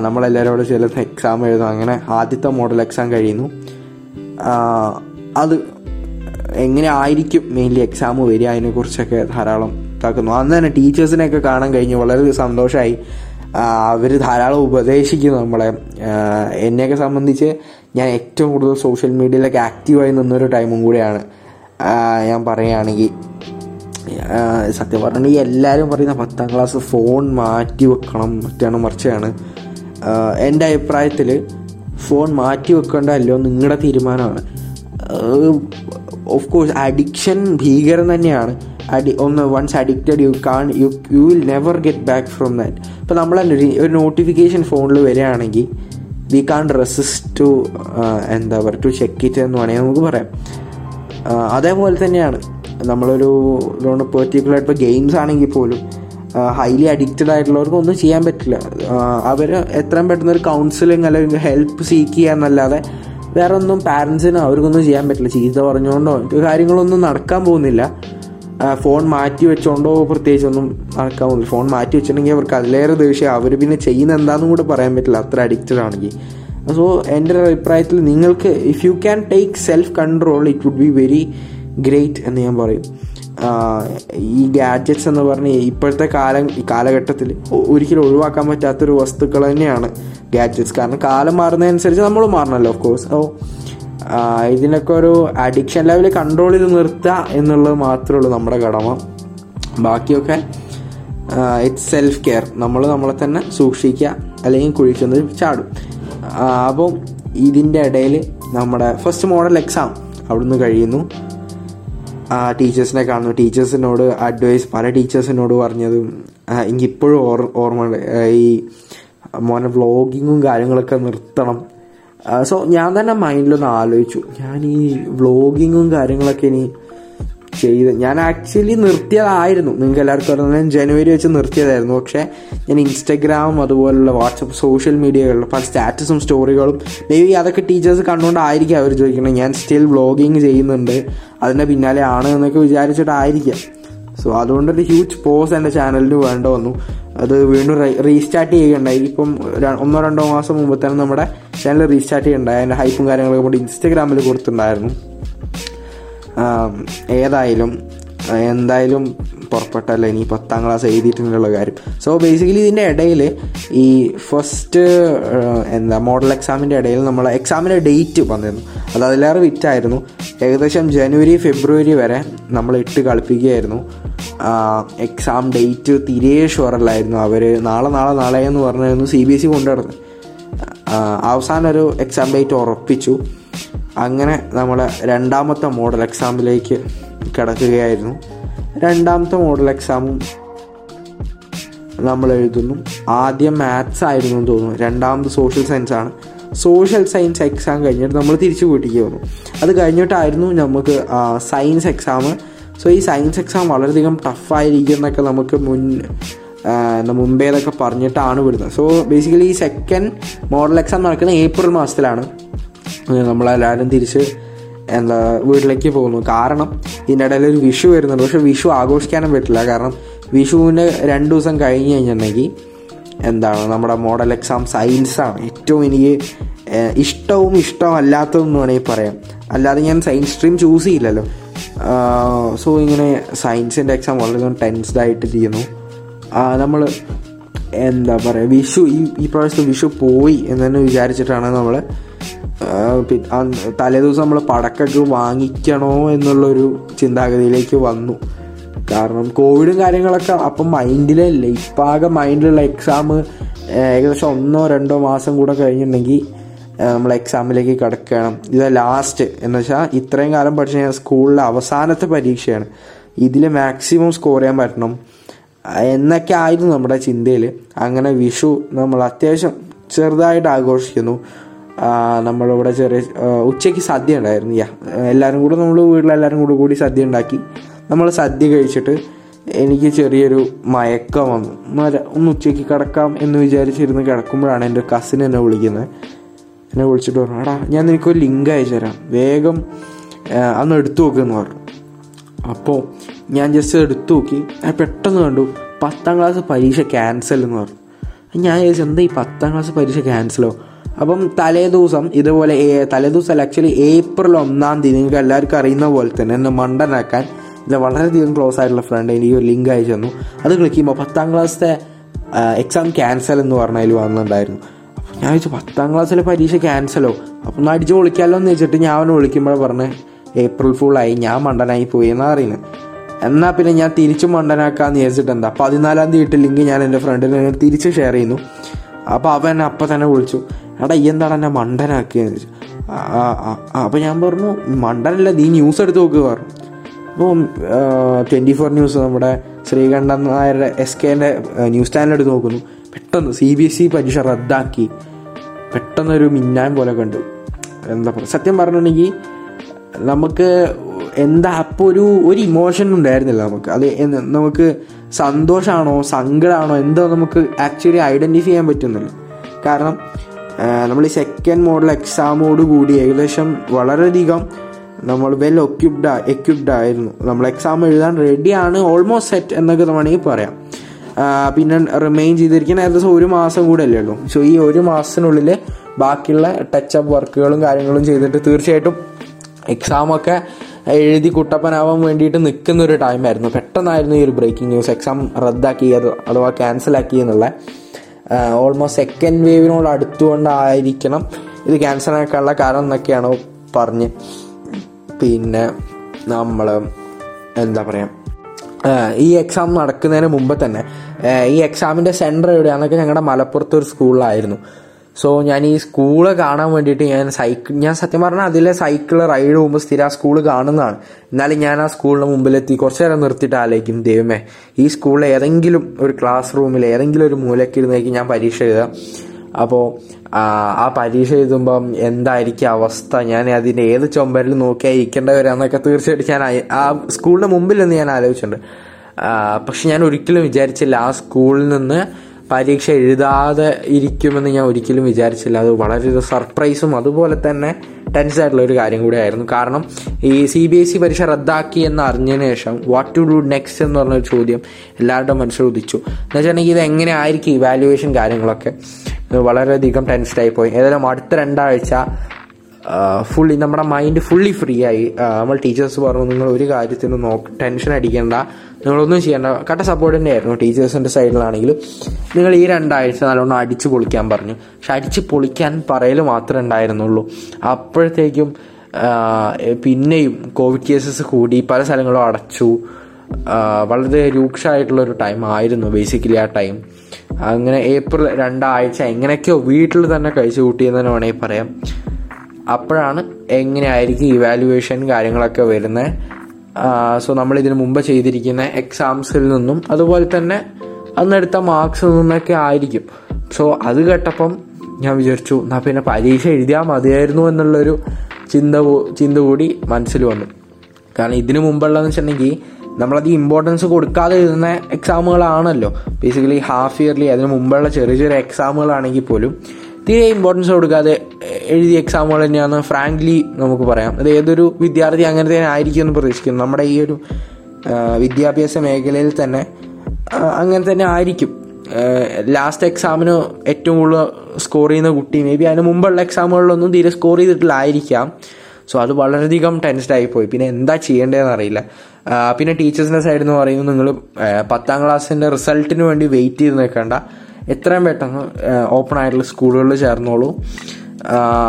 നമ്മളെല്ലാവരും അവിടെ ചില എക്സാം എഴുതും. അങ്ങനെ ആദ്യത്തെ മോഡൽ എക്സാം കഴിയുന്നു. അത് എങ്ങനെ ആയിരിക്കും മെയിൻലി എക്സാം വരിക അതിനെക്കുറിച്ചൊക്കെ ധാരാളം ഇതാക്കുന്നു. അന്ന് തന്നെ ടീച്ചേഴ്സിനെയൊക്കെ കാണാൻ കഴിഞ്ഞു. വളരെ സന്തോഷമായി അവർ ധാരാളം ഉപദേശിക്കുന്നു നമ്മളെ. എന്നെയൊക്കെ സംബന്ധിച്ച് ഞാൻ ഏറ്റവും കൂടുതൽ സോഷ്യൽ മീഡിയയിലൊക്കെ ആക്റ്റീവായി നിന്നൊരു ടൈമും കൂടിയാണ്. ഞാൻ പറയുകയാണെങ്കിൽ സത്യം പറഞ്ഞാൽ എല്ലാവരും പറയുന്ന പത്താം ക്ലാസ് ഫോൺ മാറ്റി വെക്കണം മറ്റാണ് മറിച്ചാണ്. എന്റെ അഭിപ്രായത്തിൽ ഫോൺ മാറ്റി വെക്കണ്ടല്ലോ നിങ്ങളുടെ തീരുമാനമാണ്. ഓഫ് കോഴ്സ് അഡിക്ഷൻ ഭീകരം തന്നെയാണ്. അഡി ഒന്ന് once addicted you can you you will never get back from that ഇപ്പോൾ നമ്മൾ ഒരു നോട്ടിഫിക്കേഷൻ ഫോണിൽ വരികയാണെങ്കിൽ വി കാൺ റെസിസ്റ്റ് ടു എന്താ പറയുക ടു ചെക്ക് ഇറ്റ് എന്ന് വേണമെങ്കിൽ നമുക്ക് പറയാം. അതേപോലെ തന്നെയാണ്. നമ്മളൊരു പെർട്ടിക്കുലർ ഇപ്പോൾ ഗെയിംസ് ആണെങ്കിൽ പോലും ഹൈലി അഡിക്റ്റഡ് ആയിട്ടുള്ളവർക്ക് ഒന്നും ചെയ്യാൻ പറ്റില്ല. അവർ എത്രയും പെട്ടെന്ന് ഒരു കൗൺസിലിംഗ് അല്ലെങ്കിൽ ഹെൽപ്പ് സീക്ക് ചെയ്യാന്നല്ലാതെ വേറെ ഒന്നും പാരൻസിന് അവർക്കൊന്നും ചെയ്യാൻ പറ്റില്ല. ചീത്ത പറഞ്ഞുകൊണ്ടോ കാര്യങ്ങളൊന്നും നടക്കാൻ പോകുന്നില്ല. ഫോൺ മാറ്റി വെച്ചോണ്ടോ പ്രത്യേകിച്ച് ഒന്നും നടക്കാൻ പോകുന്നില്ല. ഫോൺ മാറ്റി വെച്ചിട്ടുണ്ടെങ്കിൽ അവർക്ക് അതിലേറെ ദേഷ്യം. അവർ പിന്നെ ചെയ്യുന്ന എന്താണെന്നും കൂടെ പറയാൻ പറ്റില്ല. അത്ര അഡിക്റ്റഡ് ആണെങ്കിൽ. സോ എന്റെ ഒരു അഭിപ്രായത്തിൽ നിങ്ങൾക്ക് if you can take self control it would be very great എന്ന് ഞാൻ പറയും. ഈ ഗാഡ്ജറ്റ്സ് എന്ന് പറഞ്ഞ് ഇപ്പോഴത്തെ കാലം ഈ കാലഘട്ടത്തിൽ ഒരിക്കലും ഒഴിവാക്കാൻ പറ്റാത്തൊരു വസ്തുക്കൾ തന്നെയാണ് ഗാഡ്ജറ്റ്സ് കാരണം കാലം മാറുന്നതനുസരിച്ച് നമ്മൾ മാറണമല്ലോ ഓഫ് കോഴ്സ് ഓ ഇതിനൊക്കെ ഒരു അഡിക്ഷൻ ലെവൽ കൺട്രോൾ ചെയ്ത് നിർത്തുക എന്നുള്ളത് മാത്രമേ ഉള്ളൂ നമ്മുടെ കടമ. ബാക്കിയൊക്കെ ഇറ്റ്സ് സെൽഫ് കെയർ നമ്മൾ നമ്മളെ തന്നെ സൂക്ഷിക്കുക അല്ലെങ്കിൽ കുഴിക്കുന്നത് ചാടും. അപ്പം ഇതിന്റെ ഇടയിൽ നമ്മുടെ ഫസ്റ്റ് മോഡൽ എക്സാം അവിടുന്ന് കഴിയുന്നു. ടീച്ചേഴ്സിനെ കാണുന്നു. ടീച്ചേഴ്സിനോട് അഡ്വൈസ് പല ടീച്ചേഴ്സിനോട് പറഞ്ഞതും ആ, എനിക്കിപ്പോഴും ഓർ ഓർമ്മയുണ്ട്. ഈ മോനെ വ്ളോഗിങ്ങും കാര്യങ്ങളൊക്കെ നിർത്തണം. സോ ഞാൻ തന്നെ മൈൻഡിലൊന്ന് ആലോചിച്ചു. ഞാൻ ഈ വ്ളോഗിങ്ങും കാര്യങ്ങളൊക്കെ ഇനി ചെയ്ത് ഞാൻ ആക്ച്വലി നിർത്തിയതായിരുന്നു. നിങ്ങൾക്ക് എല്ലാവർക്കും അറിയാം ഞാൻ ജനുവരി വെച്ച് നിർത്തിയതായിരുന്നു. പക്ഷേ ഞാൻ ഇൻസ്റ്റഗ്രാം അതുപോലുള്ള വാട്സപ്പ് സോഷ്യൽ മീഡിയകളിൽ പല സ്റ്റാറ്റസും സ്റ്റോറികളും മേ ബി അതൊക്കെ ടീച്ചേഴ്സ് കണ്ടുകൊണ്ടായിരിക്കും അവർ ചോദിക്കുന്നത്. ഞാൻ സ്റ്റിൽ വ്ളോഗിങ് ചെയ്യുന്നുണ്ട്. അതിന്റെ പിന്നാലെ ആണ് എന്നൊക്കെ വിചാരിച്ചിട്ടായിരിക്കാം. സോ അതുകൊണ്ടൊരു ഹ്യൂജ് പോസ് എന്റെ ചാനലിന് വേണ്ട വന്നു. അത് വീണ്ടും റീസ്റ്റാർട്ട് ചെയ്യുകയുണ്ടായി. ഇപ്പം ഒന്നോ രണ്ടോ മാസം മുമ്പ് തന്നെ നമ്മുടെ ചാനൽ റീസ്റ്റാർട്ട് ചെയ്യുന്നുണ്ടായി അതിന്റെ ഹൈപ്പും കാര്യങ്ങളൊക്കെ കൊണ്ട് ഇൻസ്റ്റഗ്രാമിൽ കൊടുത്തിട്ടുണ്ടായിരുന്നു. ഏതായാലും എന്തായാലും പുറപ്പെട്ടല്ല ഇനി പത്താം ക്ലാസ് എഴുതിയിട്ടുള്ള കാര്യം. സോ ബേസിക്കലി ഇതിന്റെ ഇടയിൽ ഈ ഫസ്റ്റ് എന്താ മോഡൽ എക്സാമിന്റെ ഇടയിൽ നമ്മൾ എക്സാമിന്റെ ഡേറ്റ് വന്നിരുന്നു. അത് അതിലേറെ വിറ്റായിരുന്നു. ഏകദേശം ജനുവരി ഫെബ്രുവരി വരെ നമ്മൾ ഇട്ട് കളിപ്പിക്കുകയായിരുന്നു. എക്സാം ഡേറ്റ് തിരേ ഷുവറല്ലായിരുന്നു അവർ നാളെ നാളെ നാളെ എന്ന് പറഞ്ഞായിരുന്നു സി ബി എസ് ഇ കൊണ്ടുവരുന്നത് അവസാനം ഒരു എക്സാം ഡേറ്റ് ഉറപ്പിച്ചു. അങ്ങനെ നമ്മൾ രണ്ടാമത്തെ മോഡൽ എക്സാമിലേക്ക് കിടക്കുകയായിരുന്നു. രണ്ടാമത്തെ മോഡൽ എക്സാമും നമ്മൾ എഴുതുന്നു. ആദ്യം മാത്സ് ആയിരുന്നു എന്ന് തോന്നുന്നു. രണ്ടാമത് സോഷ്യൽ സയൻസ് ആണ്. സോഷ്യൽ സയൻസ് എക്സാം കഴിഞ്ഞിട്ട് നമ്മൾ തിരിച്ചു വീട്ടിലേക്ക് വന്നു. അത് കഴിഞ്ഞിട്ടായിരുന്നു നമുക്ക് സയൻസ് എക്സാം സോ ഈ സയൻസ് എക്സാം വളരെയധികം ടഫായിരിക്കും എന്നൊക്കെ നമുക്ക് മുൻ മുമ്പേ ഇതൊക്കെ പറഞ്ഞിട്ടാണ് വിടുന്നത് സോ ബേസിക്കലി ഈ സെക്കൻഡ് മോഡൽ എക്സാം നടക്കുന്നത് ഏപ്രിൽ മാസത്തിലാണ്. നമ്മളെല്ലാവരും തിരിച്ച് എന്താ വീട്ടിലേക്ക് പോകുന്നു. കാരണം ഇതിനിടയിൽ ഒരു വിഷു വരുന്നുണ്ട്. പക്ഷെ വിഷു ആഘോഷിക്കാനും പറ്റില്ല. കാരണം വിഷുവിന് രണ്ട് ദിവസം കഴിഞ്ഞ് കഴിഞ്ഞിട്ടുണ്ടെങ്കിൽ എന്താണ് നമ്മുടെ മോഡൽ എക്സാം സയൻസാണ് ഏറ്റവും എനിക്ക് ഇഷ്ടവും അല്ലാത്തതെന്ന് വേണമെങ്കിൽ പറയാം. അല്ലാതെ ഞാൻ സയൻസ് സ്ട്രീം ചൂസ് ചെയ്യില്ലല്ലോ. സോ ഇങ്ങനെ സയൻസിന്റെ എക്സാം ആയിട്ട് ചെയ്യുന്നു നമ്മൾ എന്താ പറയുക വിഷു ഈ ഈ പ്രാവശ്യത്തെ വിഷു പോയി എന്ന് തന്നെ വിചാരിച്ചിട്ടാണ് നമ്മൾ തലേദിവസം നമ്മൾ പടക്കൊക്കെ വാങ്ങിക്കണോ എന്നുള്ളൊരു ചിന്താഗതിയിലേക്ക് വന്നു. കാരണം കോവിഡും കാര്യങ്ങളൊക്കെ അപ്പം മൈൻഡിലല്ലേ ഇപ്പം ആകെ മൈൻഡിലുള്ള എക്സാം ഏകദേശം ഒന്നോ രണ്ടോ മാസം കൂടെ കഴിഞ്ഞിട്ടുണ്ടെങ്കിൽ നമ്മൾ എക്സാമിലേക്ക് കിടക്കണം. ഇത് ലാസ്റ്റ് എന്ന് വെച്ചാൽ ഇത്രയും കാലം പഠിച്ച ഞാൻ സ്കൂളിലെ അവസാനത്തെ പരീക്ഷയാണ്. ഇതിൽ മാക്സിമം സ്കോർ ചെയ്യാൻ പറ്റണം. എന്നൊക്കെ ആയിരുന്നു നമ്മുടെ ചിന്തയിൽ അങ്ങനെ വിഷു നമ്മൾ അത്യാവശ്യം ചെറുതായിട്ട് ആഘോഷിക്കുന്നു. നമ്മളിവിടെ ചെറിയ ഉച്ചയ്ക്ക് സദ്യ ഉണ്ടായിരുന്നു. യാ എല്ലാവരും കൂടെ നമ്മൾ വീട്ടിലെല്ലാവരും കൂടെ കൂടി സദ്യ ഉണ്ടാക്കി. നമ്മൾ സദ്യ കഴിച്ചിട്ട് എനിക്ക് ചെറിയൊരു മയക്കം വന്നു. ഒന്ന് ഉച്ചയ്ക്ക് കിടക്കാം എന്ന് വിചാരിച്ചിരുന്ന് കിടക്കുമ്പോഴാണ് എന്റെ കസിൻ എന്നെ വിളിക്കുന്നത്. എന്നെ വിളിച്ചിട്ട് പറഞ്ഞു എടാ ഞാൻ നിനക്കൊരു ലിങ്ക് അയച്ചു തരാം. വേഗം അന്ന് എടുത്തു നോക്കുമെന്ന് പറഞ്ഞു. അപ്പോൾ ഞാൻ ജസ്റ്റ് എടുത്തു നോക്കി. ഞാൻ പെട്ടെന്ന് കണ്ടു പത്താം ക്ലാസ് പരീക്ഷ ക്യാൻസൽ എന്ന് പറഞ്ഞു. ഞാൻ ചോദിച്ചു എന്താ ഈ പത്താം ക്ലാസ് പരീക്ഷ ക്യാൻസലോ അപ്പം തലേ ദിവസം ഇതുപോലെ തലേ ദിവസം അല്ല ആക്ച്വലി ഏപ്രിൽ ഒന്നാം തീയതി നിങ്ങൾക്ക് എല്ലാവർക്കും അറിയുന്ന പോലെ തന്നെ എന്നെ മണ്ടനാക്കാൻ ഇത് വളരെയധികം ക്ലോസ് ആയിട്ടുള്ള ഫ്രണ്ട് എനിക്ക് ഒരു ലിങ്ക് അയച്ചു തന്നു. അത് ക്ലിക്ക് ചെയ്യുമ്പോൾ പത്താം ക്ലാസ്സിലെ എക്സാം ക്യാൻസൽ എന്ന് പറഞ്ഞതിൽ വന്നിട്ടുണ്ടായിരുന്നു. അപ്പം ഞാൻ ചോദിച്ചു പത്താം ക്ലാസ്സിലെ പരീക്ഷ ക്യാൻസലോ അപ്പം ഒന്ന് അടിച്ച് വിളിക്കാമല്ലോ എന്ന് വെച്ചിട്ട് ഞാൻ അവനെ വിളിക്കുമ്പോൾ പറഞ്ഞ് ഏപ്രിൽ ഫുള്ളായി ഞാൻ മണ്ടനായി പോയി എന്നാണ് അറിയുന്നത് എന്നാൽ പിന്നെ ഞാൻ തിരിച്ചും മണ്ടനാക്കാന്ന് വിചാരിച്ചിട്ട് എന്താ പതിനാലാം തീയതി ലിങ്ക് ഞാൻ എന്റെ ഫ്രണ്ടിന് തിരിച്ച് ഷെയർ ചെയ്യുന്നു. അപ്പോൾ അവൻ എന്നെ അപ്പം തന്നെ വിളിച്ചു എടാ ഈ എന്താണ് എന്നെ മണ്ടനാക്കിയെന്ന് ചോദിച്ചു അപ്പോൾ ഞാൻ പറഞ്ഞു മണ്ടനല്ല നീ ന്യൂസ് എടുത്ത് നോക്കുക പറഞ്ഞു അപ്പോൾ ട്വന്റി ഫോർ ന്യൂസ് നമ്മുടെ ശ്രീകണ്ഠൻ നായരുടെ എസ് കെന്റെ ന്യൂസ് ചാനൽ എടുത്ത് നോക്കുന്നു. പെട്ടെന്ന് സി ബി എസ് ഇ പരീക്ഷ റദ്ദാക്കി. പെട്ടെന്നൊരു മിന്നായം പോലെ കണ്ടു. എന്താ പറയുക സത്യം പറഞ്ഞിട്ടുണ്ടെങ്കിൽ നമുക്ക് എന്താ അപ്പോൾ ഒരു ഒരു ഇമോഷൻ ഉണ്ടായിരുന്നില്ല നമുക്ക്. അത് നമുക്ക് സന്തോഷമാണോ സങ്കടമാണോ എന്തോ നമുക്ക് ആക്ച്വലി ഐഡന്റിഫൈ ചെയ്യാൻ പറ്റുന്നില്ല. കാരണം നമ്മൾ ഈ സെക്കൻഡ് മോഡൽ എക്സാമോട് കൂടി ഏകദേശം വളരെയധികം നമ്മൾ വെൽ ഒക്യുപ്ഡ് എക്യുപ്ഡ് ആയിരുന്നു. നമ്മൾ എക്സാം എഴുതാൻ റെഡിയാണ് ഓൾമോസ്റ്റ് സെറ്റ് എന്നൊക്കെ വേണമെങ്കിൽ പറയാം. പിന്നെ റിമെയിൻ ചെയ്തിരിക്കുന്ന ഏകദേശം ഒരു മാസം കൂടെ അല്ലേ ഉള്ളൂ. സോ ഈ ഒരു മാസത്തിനുള്ളിൽ ബാക്കിയുള്ള ടച്ചപ്പ് വർക്കുകളും കാര്യങ്ങളും ചെയ്തിട്ട് തീർച്ചയായിട്ടും എക്സാമൊക്കെ എഴുതി കുട്ടപ്പനാവാൻ വേണ്ടിയിട്ട് നിൽക്കുന്ന ഒരു ടൈമായിരുന്നു പെട്ടെന്നായിരുന്നു ഈ ഒരു ബ്രേക്കിംഗ് ന്യൂസ് എക്സാം റദ്ദാക്കിയത് അഥവാ ക്യാൻസലാക്കി എന്നുള്ള ഓൾമോസ്റ്റ് സെക്കൻഡ് വേവിനോട് അടുത്തുകൊണ്ടായിരിക്കണം ഇത് ക്യാൻസൽ ആക്കാനുള്ള കാരണം എന്നൊക്കെയാണ് പറഞ്ഞ്. പിന്നെ നമ്മൾ എന്താ പറയുക ഈ എക്സാം നടക്കുന്നതിന് മുമ്പ് തന്നെ ഈ എക്സാമിന്റെ സെന്റർ എവിടെയാണെന്നൊക്കെ ഞങ്ങളുടെ മലപ്പുറത്ത് ഒരു സ്കൂളിലായിരുന്നു സോ ഞാൻ ഈ സ്കൂൾ കാണാൻ വേണ്ടിയിട്ട് ഞാൻ സൈക്കിൾ ഞാൻ സത്യം പറഞ്ഞാൽ അതിലെ സൈക്കിൾ റൈഡ് പോകുമ്പോൾ സ്ഥിരം ആ സ്കൂൾ കാണുന്നതാണ്. എന്നാലും ഞാൻ ആ സ്കൂളിന് മുമ്പിലെത്തി കുറച്ച് നേരം നിർത്തിയിട്ട് ആലോചിക്കും ദൈവമേ ഈ സ്കൂളിൽ ഏതെങ്കിലും ഒരു ക്ലാസ് റൂമിൽ ഏതെങ്കിലും ഒരു മൂലയ്ക്ക് ഇരുന്നേക്ക് ഞാൻ പരീക്ഷ എഴുതാം. അപ്പോൾ ആ പരീക്ഷ എഴുതുമ്പം എന്തായിരിക്കും അവസ്ഥ? ഞാൻ അതിന്റെ ഏത് ചൊമ്പരിൽ നോക്കിയാൽ ഇരിക്കേണ്ടവരാന്നൊക്കെ തീർച്ചയായിട്ടും ഞാൻ ആ സ്കൂളിന്റെ മുമ്പിൽ നിന്ന് ഞാൻ ആലോചിച്ചിട്ടുണ്ട്. പക്ഷെ ഞാൻ ഒരിക്കലും വിചാരിച്ചില്ല ആ സ്കൂളിൽ നിന്ന് പരീക്ഷ എഴുതാതെ ഇരിക്കുമെന്ന് ഞാൻ ഒരിക്കലും വിചാരിച്ചില്ല. അത് വളരെ സർപ്രൈസും അതുപോലെ തന്നെ ടെൻസ് ആയിട്ടുള്ള ഒരു കാര്യം കൂടിയായിരുന്നു കാരണം ഈ സി ബി എസ് ഇ പരീക്ഷ റദ്ദാക്കി എന്ന് അറിഞ്ഞതിന് ശേഷം വാട്ട് ടു ഡു നെക്സ്റ്റ് എന്ന് പറഞ്ഞൊരു ചോദ്യം എല്ലാവരുടെ മനസ്സിൽ ഉദിച്ചു. എന്ന് വെച്ചിട്ടുണ്ടെങ്കിൽ ഇത് എങ്ങനെ ആയിരിക്കും ഇവാലുവേഷൻ കാര്യങ്ങളൊക്കെ? വളരെയധികം ടെൻസ്ഡായി പോയി. ഏതായാലും അടുത്ത രണ്ടാഴ്ച ഫുള്ളി നമ്മുടെ മൈൻഡ് ഫുള്ളി ഫ്രീ ആയി. നമ്മൾ ടീച്ചേഴ്സ് പറഞ്ഞു നിങ്ങൾ ഒരു കാര്യത്തിനും നോക്ക് ടെൻഷൻ അടിക്കേണ്ട. നിങ്ങളൊന്നും ചെയ്യേണ്ട. കട്ട സപ്പോർട്ട് തന്നെയായിരുന്നു ടീച്ചേഴ്സിന്റെ സൈഡിലാണെങ്കിലും നിങ്ങൾ ഈ രണ്ടാഴ്ച നല്ലോണം അടിച്ചു പൊളിക്കാൻ പറഞ്ഞു. പക്ഷെ അടിച്ച് പൊളിക്കാൻ പറയൽ മാത്രമേ ഉണ്ടായിരുന്നുള്ളൂ. അപ്പോഴത്തേക്കും പിന്നെയും കോവിഡ് കേസസ് കൂടി പല സ്ഥലങ്ങളും അടച്ചു. വളരെ രൂക്ഷമായിട്ടുള്ള ഒരു ടൈം ആയിരുന്നു ബേസിക്കലി ആ ടൈം അങ്ങനെ ഏപ്രിൽ രണ്ടാഴ്ച എങ്ങനെയൊക്കെയോ വീട്ടിൽ തന്നെ കഴിച്ചു കൂട്ടിയെന്ന് തന്നെ വേണമെങ്കിൽ പറയാം. അപ്പോഴാണ് എങ്ങനെയായിരിക്കും ഇവാലുവേഷൻ കാര്യങ്ങളൊക്കെ വരുന്നത്. സോ നമ്മൾ ഇതിനു മുമ്പ് ചെയ്തിരിക്കുന്ന എക്സാംസിൽ നിന്നും അതുപോലെ തന്നെ അന്നെടുത്ത മാർക്സിൽ നിന്നൊക്കെ ആയിരിക്കും. സോ അത് കേട്ടപ്പം ഞാൻ വിചാരിച്ചു എന്നാൽ പിന്നെ പരീക്ഷ എഴുതിയാൽ മതിയായിരുന്നു എന്നുള്ളൊരു ചിന്ത ചിന്ത കൂടി മനസ്സിൽ വന്നു. കാരണം ഇതിനു മുമ്പുള്ളതെന്ന് വെച്ചിട്ടുണ്ടെങ്കിൽ നമ്മളത് ഇമ്പോർട്ടൻസ് കൊടുക്കാതെ എഴുതുന്ന എക്സാമുകളാണല്ലോ ബേസിക്കലി ഹാഫ് ഇയർലി അതിന് മുമ്പുള്ള ചെറിയ ചെറിയ എക്സാമുകളാണെങ്കിൽ പോലും തീരെ ഇമ്പോർട്ടൻസ് കൊടുക്കാതെ എഴുതിയ എക്സാമുകൾ തന്നെയാണ് ഫ്രാങ്ക്ലി നമുക്ക് പറയാം. അത് ഏതൊരു വിദ്യാർത്ഥി അങ്ങനെ തന്നെ ആയിരിക്കും എന്ന് പ്രതീക്ഷിക്കുന്നു. നമ്മുടെ ഈ ഒരു വിദ്യാഭ്യാസ മേഖലയിൽ തന്നെ അങ്ങനെ തന്നെ ആയിരിക്കും. ലാസ്റ്റ് എക്സാമിന് ഏറ്റവും കൂടുതൽ സ്കോർ ചെയ്യുന്ന കുട്ടി മേ ബി അതിന് മുമ്പുള്ള എക്സാമുകളിലൊന്നും തീരെ സ്കോർ ചെയ്തിട്ടില്ലായിരിക്കാം. സോ അത് വളരെയധികം ടെൻസ്ഡ് പോയി. പിന്നെ എന്താ ചെയ്യേണ്ടതെന്ന് അറിയില്ല. പിന്നെ ടീച്ചേഴ്സിന്റെ സൈഡിൽ നിന്ന് പറയുന്നത് നിങ്ങൾ പത്താം ക്ലാസ്സിന്റെ റിസൾട്ടിന് വേണ്ടി വെയിറ്റ് ചെയ്ത് നിൽക്കേണ്ട. എത്രയും പെട്ടെന്ന് ഓപ്പൺ ആയിട്ടുള്ള സ്കൂളുകളിൽ ചേർന്നോളൂ.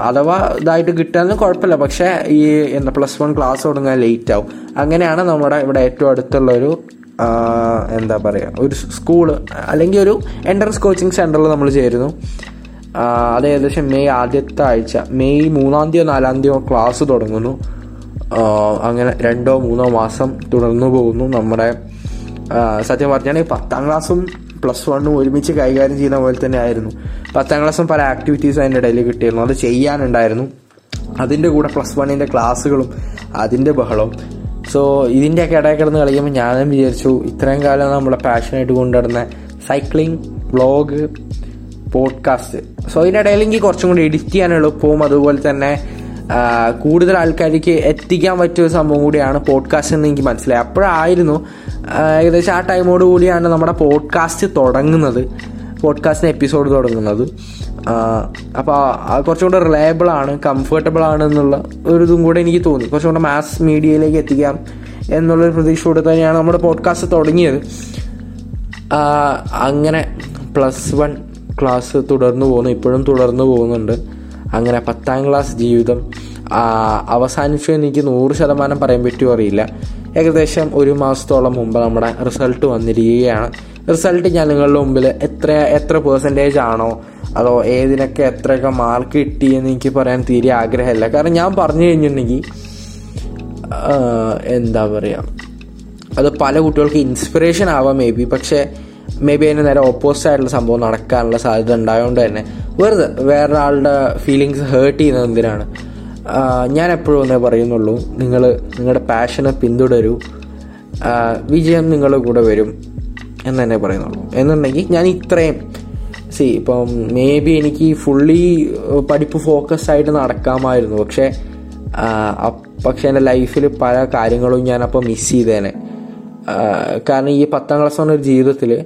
അഥവാ ഇതായിട്ട് കിട്ടാനും കുഴപ്പമില്ല. പക്ഷേ ഈ എന്താ പ്ലസ് വൺ ക്ലാസ് തുടങ്ങാൻ ലേറ്റ് ആവും. അങ്ങനെയാണ് നമ്മുടെ ഇവിടെ ഏറ്റവും അടുത്തുള്ള ഒരു എന്താ പറയുക ഒരു സ്കൂൾ അല്ലെങ്കിൽ ഒരു എൻട്രൻസ് കോച്ചിങ് സെന്ററിൽ നമ്മൾ ചേരുന്നു. അത് ഏകദേശം മെയ് ആദ്യത്തെ ആഴ്ച മെയ് മൂന്നാം തീയതി നാലാം തീയതി ക്ലാസ് തുടങ്ങുന്നു. അങ്ങനെ രണ്ടോ മൂന്നോ മാസം തുടർന്നു പോകുന്നു നമ്മുടെ സത്യം പറഞ്ഞാൽ പത്താം ക്ലാസ്സും പ്ലസ് വണ്ണും ഒരുമിച്ച് കൈകാര്യം ചെയ്യുന്ന പോലെ തന്നെ ആയിരുന്നു പത്താം ക്ലാസ്സും പല ആക്ടിവിറ്റീസ് അതിന്റെ ഇടയിൽ കിട്ടിയിരുന്നു. അത് ചെയ്യാനുണ്ടായിരുന്നു. അതിന്റെ കൂടെ പ്ലസ് വണ്ണിന്റെ ക്ലാസ്സുകളും അതിന്റെ ബഹളവും. സോ ഇതിന്റെയൊക്കെ ഇടയിൽ കിടന്ന് കളിക്കുമ്പോൾ ഞാനും വിചാരിച്ചു ഇത്രയും കാലം നമ്മളെ പാഷനായിട്ട് കൊണ്ടുവരുന്ന സൈക്ലിംഗ് വ്ളോഗ് പോഡ്കാസ്റ്റ് സോ ഇതിനിടയിൽ എനിക്ക് കുറച്ചും കൂടി എഡിറ്റ് ചെയ്യാൻ എളുപ്പവും അതുപോലെ തന്നെ കൂടുതൽ ആൾക്കാർക്ക് എത്തിക്കാൻ പറ്റിയ ഒരു സംഭവം കൂടിയാണ് പോഡ്കാസ്റ്റ് എന്ന് എനിക്ക് മനസ്സിലായി അപ്പോഴായിരുന്നു ഏകദേശം ആ ടൈമോട് കൂടിയാണ് നമ്മുടെ പോഡ്കാസ്റ്റ് തുടങ്ങുന്നത്. പോഡ്കാസ്റ്റിന് എപ്പിസോഡ് തുടങ്ങുന്നത്. അപ്പോൾ കുറച്ചും കൂടെ റിലയബിൾ ആണ് കംഫർട്ടബിൾ ആണ് എന്നുള്ള ഒരു ഇതും കൂടെ എനിക്ക് തോന്നി. കുറച്ചും കൂടെ മാസ് മീഡിയയിലേക്ക് എത്തിക്കാം എന്നുള്ളൊരു പ്രതീക്ഷയോടെ തന്നെയാണ് നമ്മുടെ പോഡ്കാസ്റ്റ് തുടങ്ങിയത്. അങ്ങനെ പ്ലസ് വൺ ക്ലാസ് തുടർന്നു പോകുന്നു. ഇപ്പോഴും തുടർന്നു പോകുന്നുണ്ട്. അങ്ങനെ പത്താം ക്ലാസ് ജീവിതം അവസാനിച്ചു എനിക്ക് നൂറ് ശതമാനം പറയാൻ പറ്റുമോ അറിയില്ല. ഏകദേശം ഒരു മാസത്തോളം മുമ്പ് നമ്മുടെ റിസൾട്ട് വന്നിരിക്കുകയാണ്. റിസൾട്ട് ഞാൻ നിങ്ങളുടെ മുമ്പിൽ എത്ര എത്ര പേഴ്സന്റേജ് ആണോ അതോ ഏതിനൊക്കെ എത്രയൊക്കെ മാർക്ക് കിട്ടി എന്ന് എനിക്ക് പറയാൻ തീരെ ആഗ്രഹമില്ല. കാരണം ഞാൻ പറഞ്ഞു കഴിഞ്ഞിട്ടുണ്ടെങ്കിൽ എന്താ പറയുക അത് പല കുട്ടികൾക്ക് ഇൻസ്പിറേഷൻ ആവാം മേ ബി പക്ഷേ മേ ബി അതിന് നേരെ ഓപ്പോസിറ്റ് ആയിട്ടുള്ള സംഭവം നടക്കാനുള്ള സാധ്യത ഉണ്ടായതുകൊണ്ട് തന്നെ. വെറുതെ വേറൊരാളുടെ ഫീലിങ്സ് ഹേർട്ട് ചെയ്യുന്നത് എന്തിനാണ്? ഞാൻ എപ്പോഴും ഒന്നേ പറയുന്നുള്ളൂ. നിങ്ങൾ നിങ്ങളുടെ പാഷനെ പിന്തുടരൂ. വിജയം നിങ്ങളുടെ കൂടെ വരും എന്ന് തന്നെ പറയുന്നുള്ളൂ. എന്നുണ്ടെങ്കിൽ ഞാൻ ഇത്രയും. സി ഇപ്പം മേ ബി എനിക്ക് ഫുള്ളി പഠിപ്പ് ഫോക്കസ് ആയിട്ട് നടക്കാമായിരുന്നു. പക്ഷേ പക്ഷെ എന്റെ ലൈഫിൽ പല കാര്യങ്ങളും ഞാൻ അപ്പോൾ മിസ് ചെയ്തേനെ കാരണം ഈ പത്താം ക്ലാസ് പറഞ്ഞ ഒരു ജീവിതത്തിൽ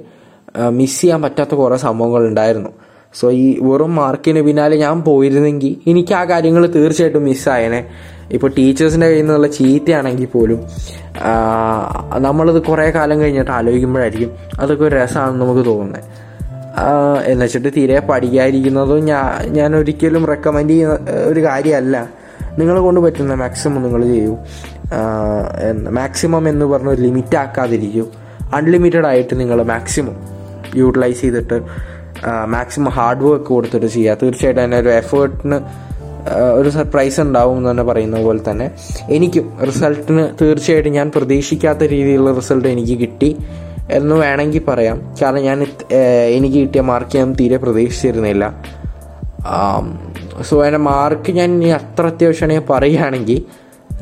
മിസ് ചെയ്യാൻ പറ്റാത്ത കുറേ സംഭവങ്ങൾ ഉണ്ടായിരുന്നു സോ ഈ വെറും മാർക്കിന് പിന്നാലെ ഞാൻ പോയിരുന്നെങ്കിൽ എനിക്ക് ആ കാര്യങ്ങൾ തീർച്ചയായിട്ടും മിസ്സായേനെ ഇപ്പോൾ ടീച്ചേഴ്സിന്റെ കയ്യിൽ നിന്നുള്ള ചീത്തയാണെങ്കിൽ പോലും നമ്മളത് കുറേ കാലം കഴിഞ്ഞിട്ട് ആലോചിക്കുമ്പോഴായിരിക്കും അതൊക്കെ ഒരു രസമാണെന്ന് നമുക്ക് തോന്നുന്നത് എന്ന് വെച്ചിട്ട് തീരെ പഠിക്കാതിരിക്കുന്നതും ഞാൻ ഞാൻ ഒരിക്കലും റെക്കമെൻഡ് ചെയ്യുന്ന ഒരു കാര്യമല്ല നിങ്ങൾ കൊണ്ട് പറ്റുന്ന മാക്സിമം നിങ്ങൾ ചെയ്യൂ. മാക്സിമം എന്ന് പറഞ്ഞ ലിമിറ്റ് ആക്കാതിരിക്കൂ. അൺലിമിറ്റഡ് ആയിട്ട് നിങ്ങൾ മാക്സിമം യൂട്ടിലൈസ് ചെയ്തിട്ട് മാക്സിമം ഹാർഡ് വർക്ക് കൊടുത്തിട്ട് ചെയ്യുക തീർച്ചയായിട്ടും അതിന്റെ ഒരു എഫേർട്ടിന് ഒരു സർപ്രൈസ് ഉണ്ടാവും എന്ന് തന്നെ പറയുന്ന പോലെ തന്നെ. എനിക്കും റിസൾട്ടിന് തീർച്ചയായിട്ടും ഞാൻ പ്രതീക്ഷിക്കാത്ത രീതിയിലുള്ള റിസൾട്ട് എനിക്ക് കിട്ടി. എന്ന് വേണമെങ്കിൽ പറയാം. കാരണം ഞാൻ എനിക്ക് കിട്ടിയ മാർക്ക് ഞാൻ തീരെ പ്രതീക്ഷിച്ചിരുന്നില്ല. സോ എന്റെ മാർക്ക് ഞാൻ ഇനി അത്ര അത്യാവശ്യമാണെങ്കിൽ പറയുകയാണെങ്കിൽ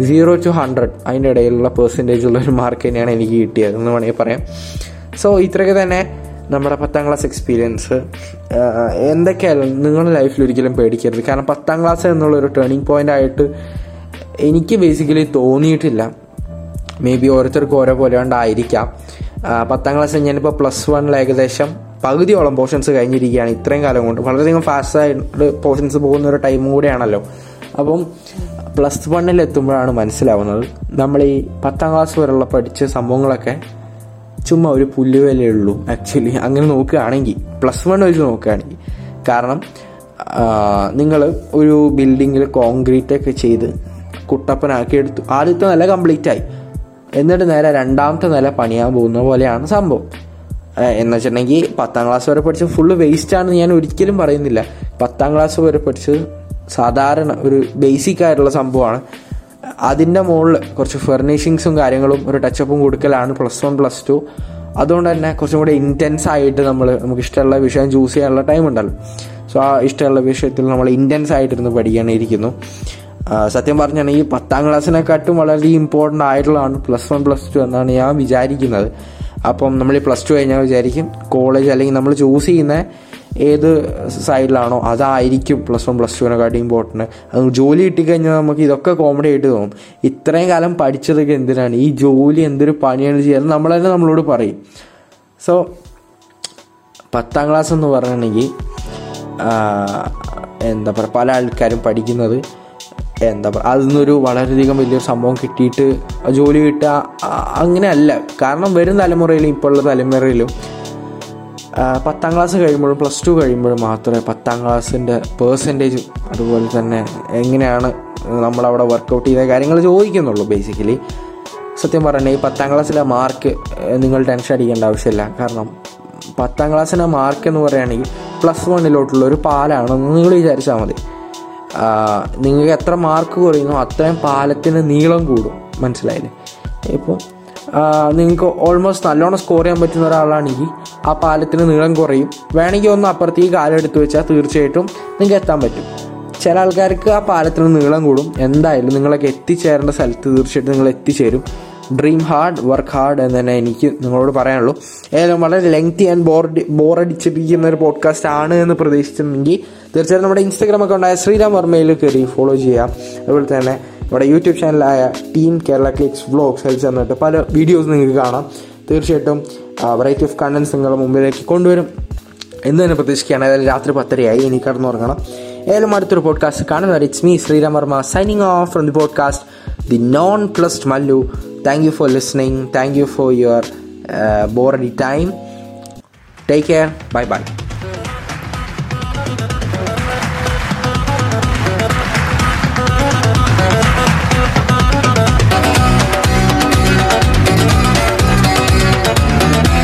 സീറോ ടു ഹൺഡ്രഡ് അതിന്റെ ഇടയിലുള്ള പെർസെന്റേജ് ഉള്ള ഒരു മാർക്ക് തന്നെയാണ് എനിക്ക് കിട്ടിയത് എന്ന് വേണമെങ്കിൽ പറയാം. സോ ഇത്രയൊക്കെ തന്നെ. നമ്മുടെ പത്താം ക്ലാസ് എക്സ്പീരിയൻസ് എന്തൊക്കെയായാലും നിങ്ങളുടെ ലൈഫിൽ ഒരിക്കലും പേടിക്കരുത്. കാരണം പത്താം ക്ലാസ് എന്നുള്ള ഒരു ടേണിംഗ് പോയിന്റ് ആയിട്ട് എനിക്ക് ബേസിക്കലി തോന്നിയിട്ടില്ല. മേ ബി ഓരോരുത്തർക്കും ഓരോ പോലെ കൊണ്ടായിരിക്കാം. ആ, പത്താം ക്ലാസ് ഞാനിപ്പോൾ പ്ലസ് വണ്ണിൽ ഏകദേശം പകുതിയോളം പോർഷൻസ് കഴിഞ്ഞിരിക്കുകയാണ് ഇത്രയും കാലം കൊണ്ട്. വളരെയധികം ഫാസ്റ്റായിട്ട് പോർഷൻസ് പോകുന്ന ഒരു ടൈം കൂടെയാണല്ലോ. അപ്പം പ്ലസ് വണ്ണിൽ എത്തുമ്പോഴാണ് മനസ്സിലാവുന്നത്. നമ്മൾ ഈ പത്താം ക്ലാസ് വരെയുള്ള പഠിച്ച സംഭവങ്ങളൊക്കെ ചുമ്മാ ഒരു പുല്ലുവിലേ ഉള്ളൂ ആക്ച്വലി അങ്ങനെ നോക്കുകയാണെങ്കിൽ പ്ലസ് വൺ വെച്ച് നോക്കുകയാണെങ്കിൽ കാരണം നിങ്ങൾ ഒരു ബിൽഡിങ്ങിൽ കോൺക്രീറ്റ് ഒക്കെ ചെയ്ത് കുട്ടപ്പനാക്കി എടുത്തു ആദ്യത്തെ നില കംപ്ലീറ്റ് ആയി. എന്നിട്ട് നേരെ രണ്ടാമത്തെ നില പണിയാൻ പോകുന്ന പോലെയാണ് സംഭവം. എന്ന് വെച്ചിട്ടുണ്ടെങ്കിൽ പത്താം ക്ലാസ് വരെ പഠിച്ച് ഫുള്ള് വേസ്റ്റ് ആണെന്ന് ഞാൻ ഒരിക്കലും പറയുന്നില്ല. പത്താം ക്ലാസ് വരെ പഠിച്ചത് സാധാരണ ഒരു ബേസിക് ആയിട്ടുള്ള സംഭവമാണ്. അതിന്റെ മുകളിൽ കുറച്ച് ഫെർണിഷിങ്സും കാര്യങ്ങളും ഒരു ടച്ചപ്പും കൊടുക്കലാണ് പ്ലസ് വൺ പ്ലസ് ടു അതുകൊണ്ട് തന്നെ കുറച്ചും കൂടെ ഇന്റൻസ് ആയിട്ട് നമ്മൾ നമുക്ക് ഇഷ്ടമുള്ള വിഷയം ചൂസ് ചെയ്യാനുള്ള ടൈം ഉണ്ടല്ലോ. സോ ആ ഇഷ്ടമുള്ള വിഷയത്തിൽ നമ്മൾ ഇന്റൻസ് ആയിട്ടിരുന്ന് പഠിക്കാനിരിക്കുന്നു സത്യം പറഞ്ഞാണെങ്കിൽ പത്താം ക്ലാസ്സിനെക്കാട്ടും വളരെ ഇമ്പോർട്ടന്റ് ആയിട്ടുള്ളതാണ് പ്ലസ് വൺ പ്ലസ് ടു എന്നാണ് ഞാൻ വിചാരിക്കുന്നത്. അപ്പം നമ്മൾ ഈ പ്ലസ് ടു കഴിഞ്ഞാൽ വിചാരിക്കും കോളേജ് അല്ലെങ്കിൽ നമ്മൾ ചൂസ് ചെയ്യുന്ന ഏത് സൈഡിലാണോ അതായിരിക്കും പ്ലസ് വൺ പ്ലസ് ടുവിനെക്കാട്ടും ഇമ്പോർട്ടന്റ് അത് ജോലി കിട്ടിക്കഴിഞ്ഞാൽ നമുക്ക് ഇതൊക്കെ കോമഡി ആയിട്ട് തോന്നും. ഇത്രയും കാലം പഠിച്ചതൊക്കെ എന്തിനാണ്? ഈ ജോലി എന്തൊരു പണിയാണ് ചെയ്യുന്നത് നമ്മൾ തന്നെ നമ്മളോട് പറയും. സോ പത്താം ക്ലാസ് എന്ന് പറഞ്ഞിട്ടുണ്ടെങ്കിൽ എന്താ പറയുക പല ആൾക്കാരും പഠിക്കുന്നത് എന്താ പറയുക അതിൽ നിന്നൊരു വളരെയധികം വലിയൊരു സംഭവം കിട്ടിയിട്ട് ജോലി കിട്ടുക അങ്ങനെയല്ല. കാരണം വരും തലമുറയിലും ഇപ്പോഴുള്ള തലമുറയിലും പത്താം ക്ലാസ് കഴിയുമ്പോഴും പ്ലസ് ടു കഴിയുമ്പോഴും മാത്രമേ പത്താം ക്ലാസ്സിന്റെ പേഴ്സന്റേജും അതുപോലെ തന്നെ എങ്ങനെയാണ് നമ്മളവിടെ വർക്കൗട്ട് ചെയ്യുന്ന കാര്യങ്ങൾ ചോദിക്കുന്നുള്ളൂ ബേസിക്കലി സത്യം പറഞ്ഞാൽ ഈ പത്താം ക്ലാസ്സിലെ മാർക്ക് നിങ്ങൾ ടെൻഷൻ അടിക്കേണ്ട ആവശ്യമില്ല. കാരണം പത്താം ക്ലാസ്സിന്റെ മാർക്ക് എന്ന് പറയുകയാണെങ്കിൽ പ്ലസ് വണ്ണിലോട്ടുള്ള ഒരു പാലാണെന്ന് നിങ്ങൾ വിചാരിച്ചാൽ മതി. നിങ്ങൾക്ക് എത്ര മാർക്ക് കുറയുന്നു അത്രയും പാലത്തിന് നീളം കൂടും. മനസ്സിലായില്ലേ? ഇപ്പോൾ നിങ്ങൾക്ക് ഓൾമോസ്റ്റ് നല്ലോണം സ്കോർ ചെയ്യാൻ പറ്റുന്ന ഒരാളാണെങ്കിൽ ആ പാലത്തിന് നീളം കുറയും. വേണമെങ്കിൽ ഒന്ന് അപ്പുറത്തേക്ക് കാലം എടുത്തു വെച്ചാൽ തീർച്ചയായിട്ടും നിങ്ങൾക്ക് എത്താൻ പറ്റും. ചില ആൾക്കാർക്ക് ആ പാലത്തിന് നീളം കൂടും. എന്തായാലും നിങ്ങളൊക്കെ എത്തിച്ചേരേണ്ട സ്ഥലത്ത് തീർച്ചയായിട്ടും നിങ്ങൾ എത്തിച്ചേരും. ഡ്രീം ഹാർഡ് വർക്ക് ഹാർഡ് എന്ന് തന്നെ എനിക്ക് നിങ്ങളോട് പറയാനുള്ളൂ. ഏതായാലും വളരെ ലെങ്തി ആൻഡ് ബോർഡ് ബോറടിച്ചിരിക്കുന്ന ഒരു പോഡ്കാസ്റ്റ് ആണ് എന്ന് പ്രതീക്ഷിച്ചിട്ടുണ്ടെങ്കിൽ തീർച്ചയായും നമ്മുടെ ഇൻസ്റ്റാഗ്രാം അക്കൗണ്ടായ ശ്രീരാം വർമ്മയിൽ കയറി ഫോളോ ചെയ്യാം അതുപോലെ തന്നെ നമ്മുടെ യൂട്യൂബ് ചാനലായ ടീം കേരള ക്ലിക്സ് വ്ളോഗ്സ് ഹെൽസ് എന്നിട്ട് പല വീഡിയോസ് നിങ്ങൾക്ക് കാണാം. തീർച്ചയായിട്ടും വെറൈറ്റി ഓഫ് കണ്ടൻസ് നിങ്ങളുടെ മുമ്പിലേക്ക് കൊണ്ടുവരും എന്ന് തന്നെ പ്രതീക്ഷിക്കുകയാണ്. ഏതായാലും രാത്രി പത്തരയായി ഇനി കടന്നുറങ്ങണം. ഏതായാലും അടുത്തൊരു പോഡ്കാസ്റ്റ് കാണുന്നവർ it's me Sreeram Varma signing off from the podcast the nonplussed Mallu thank you for listening thank you for your ബോറഡി time take care bye bye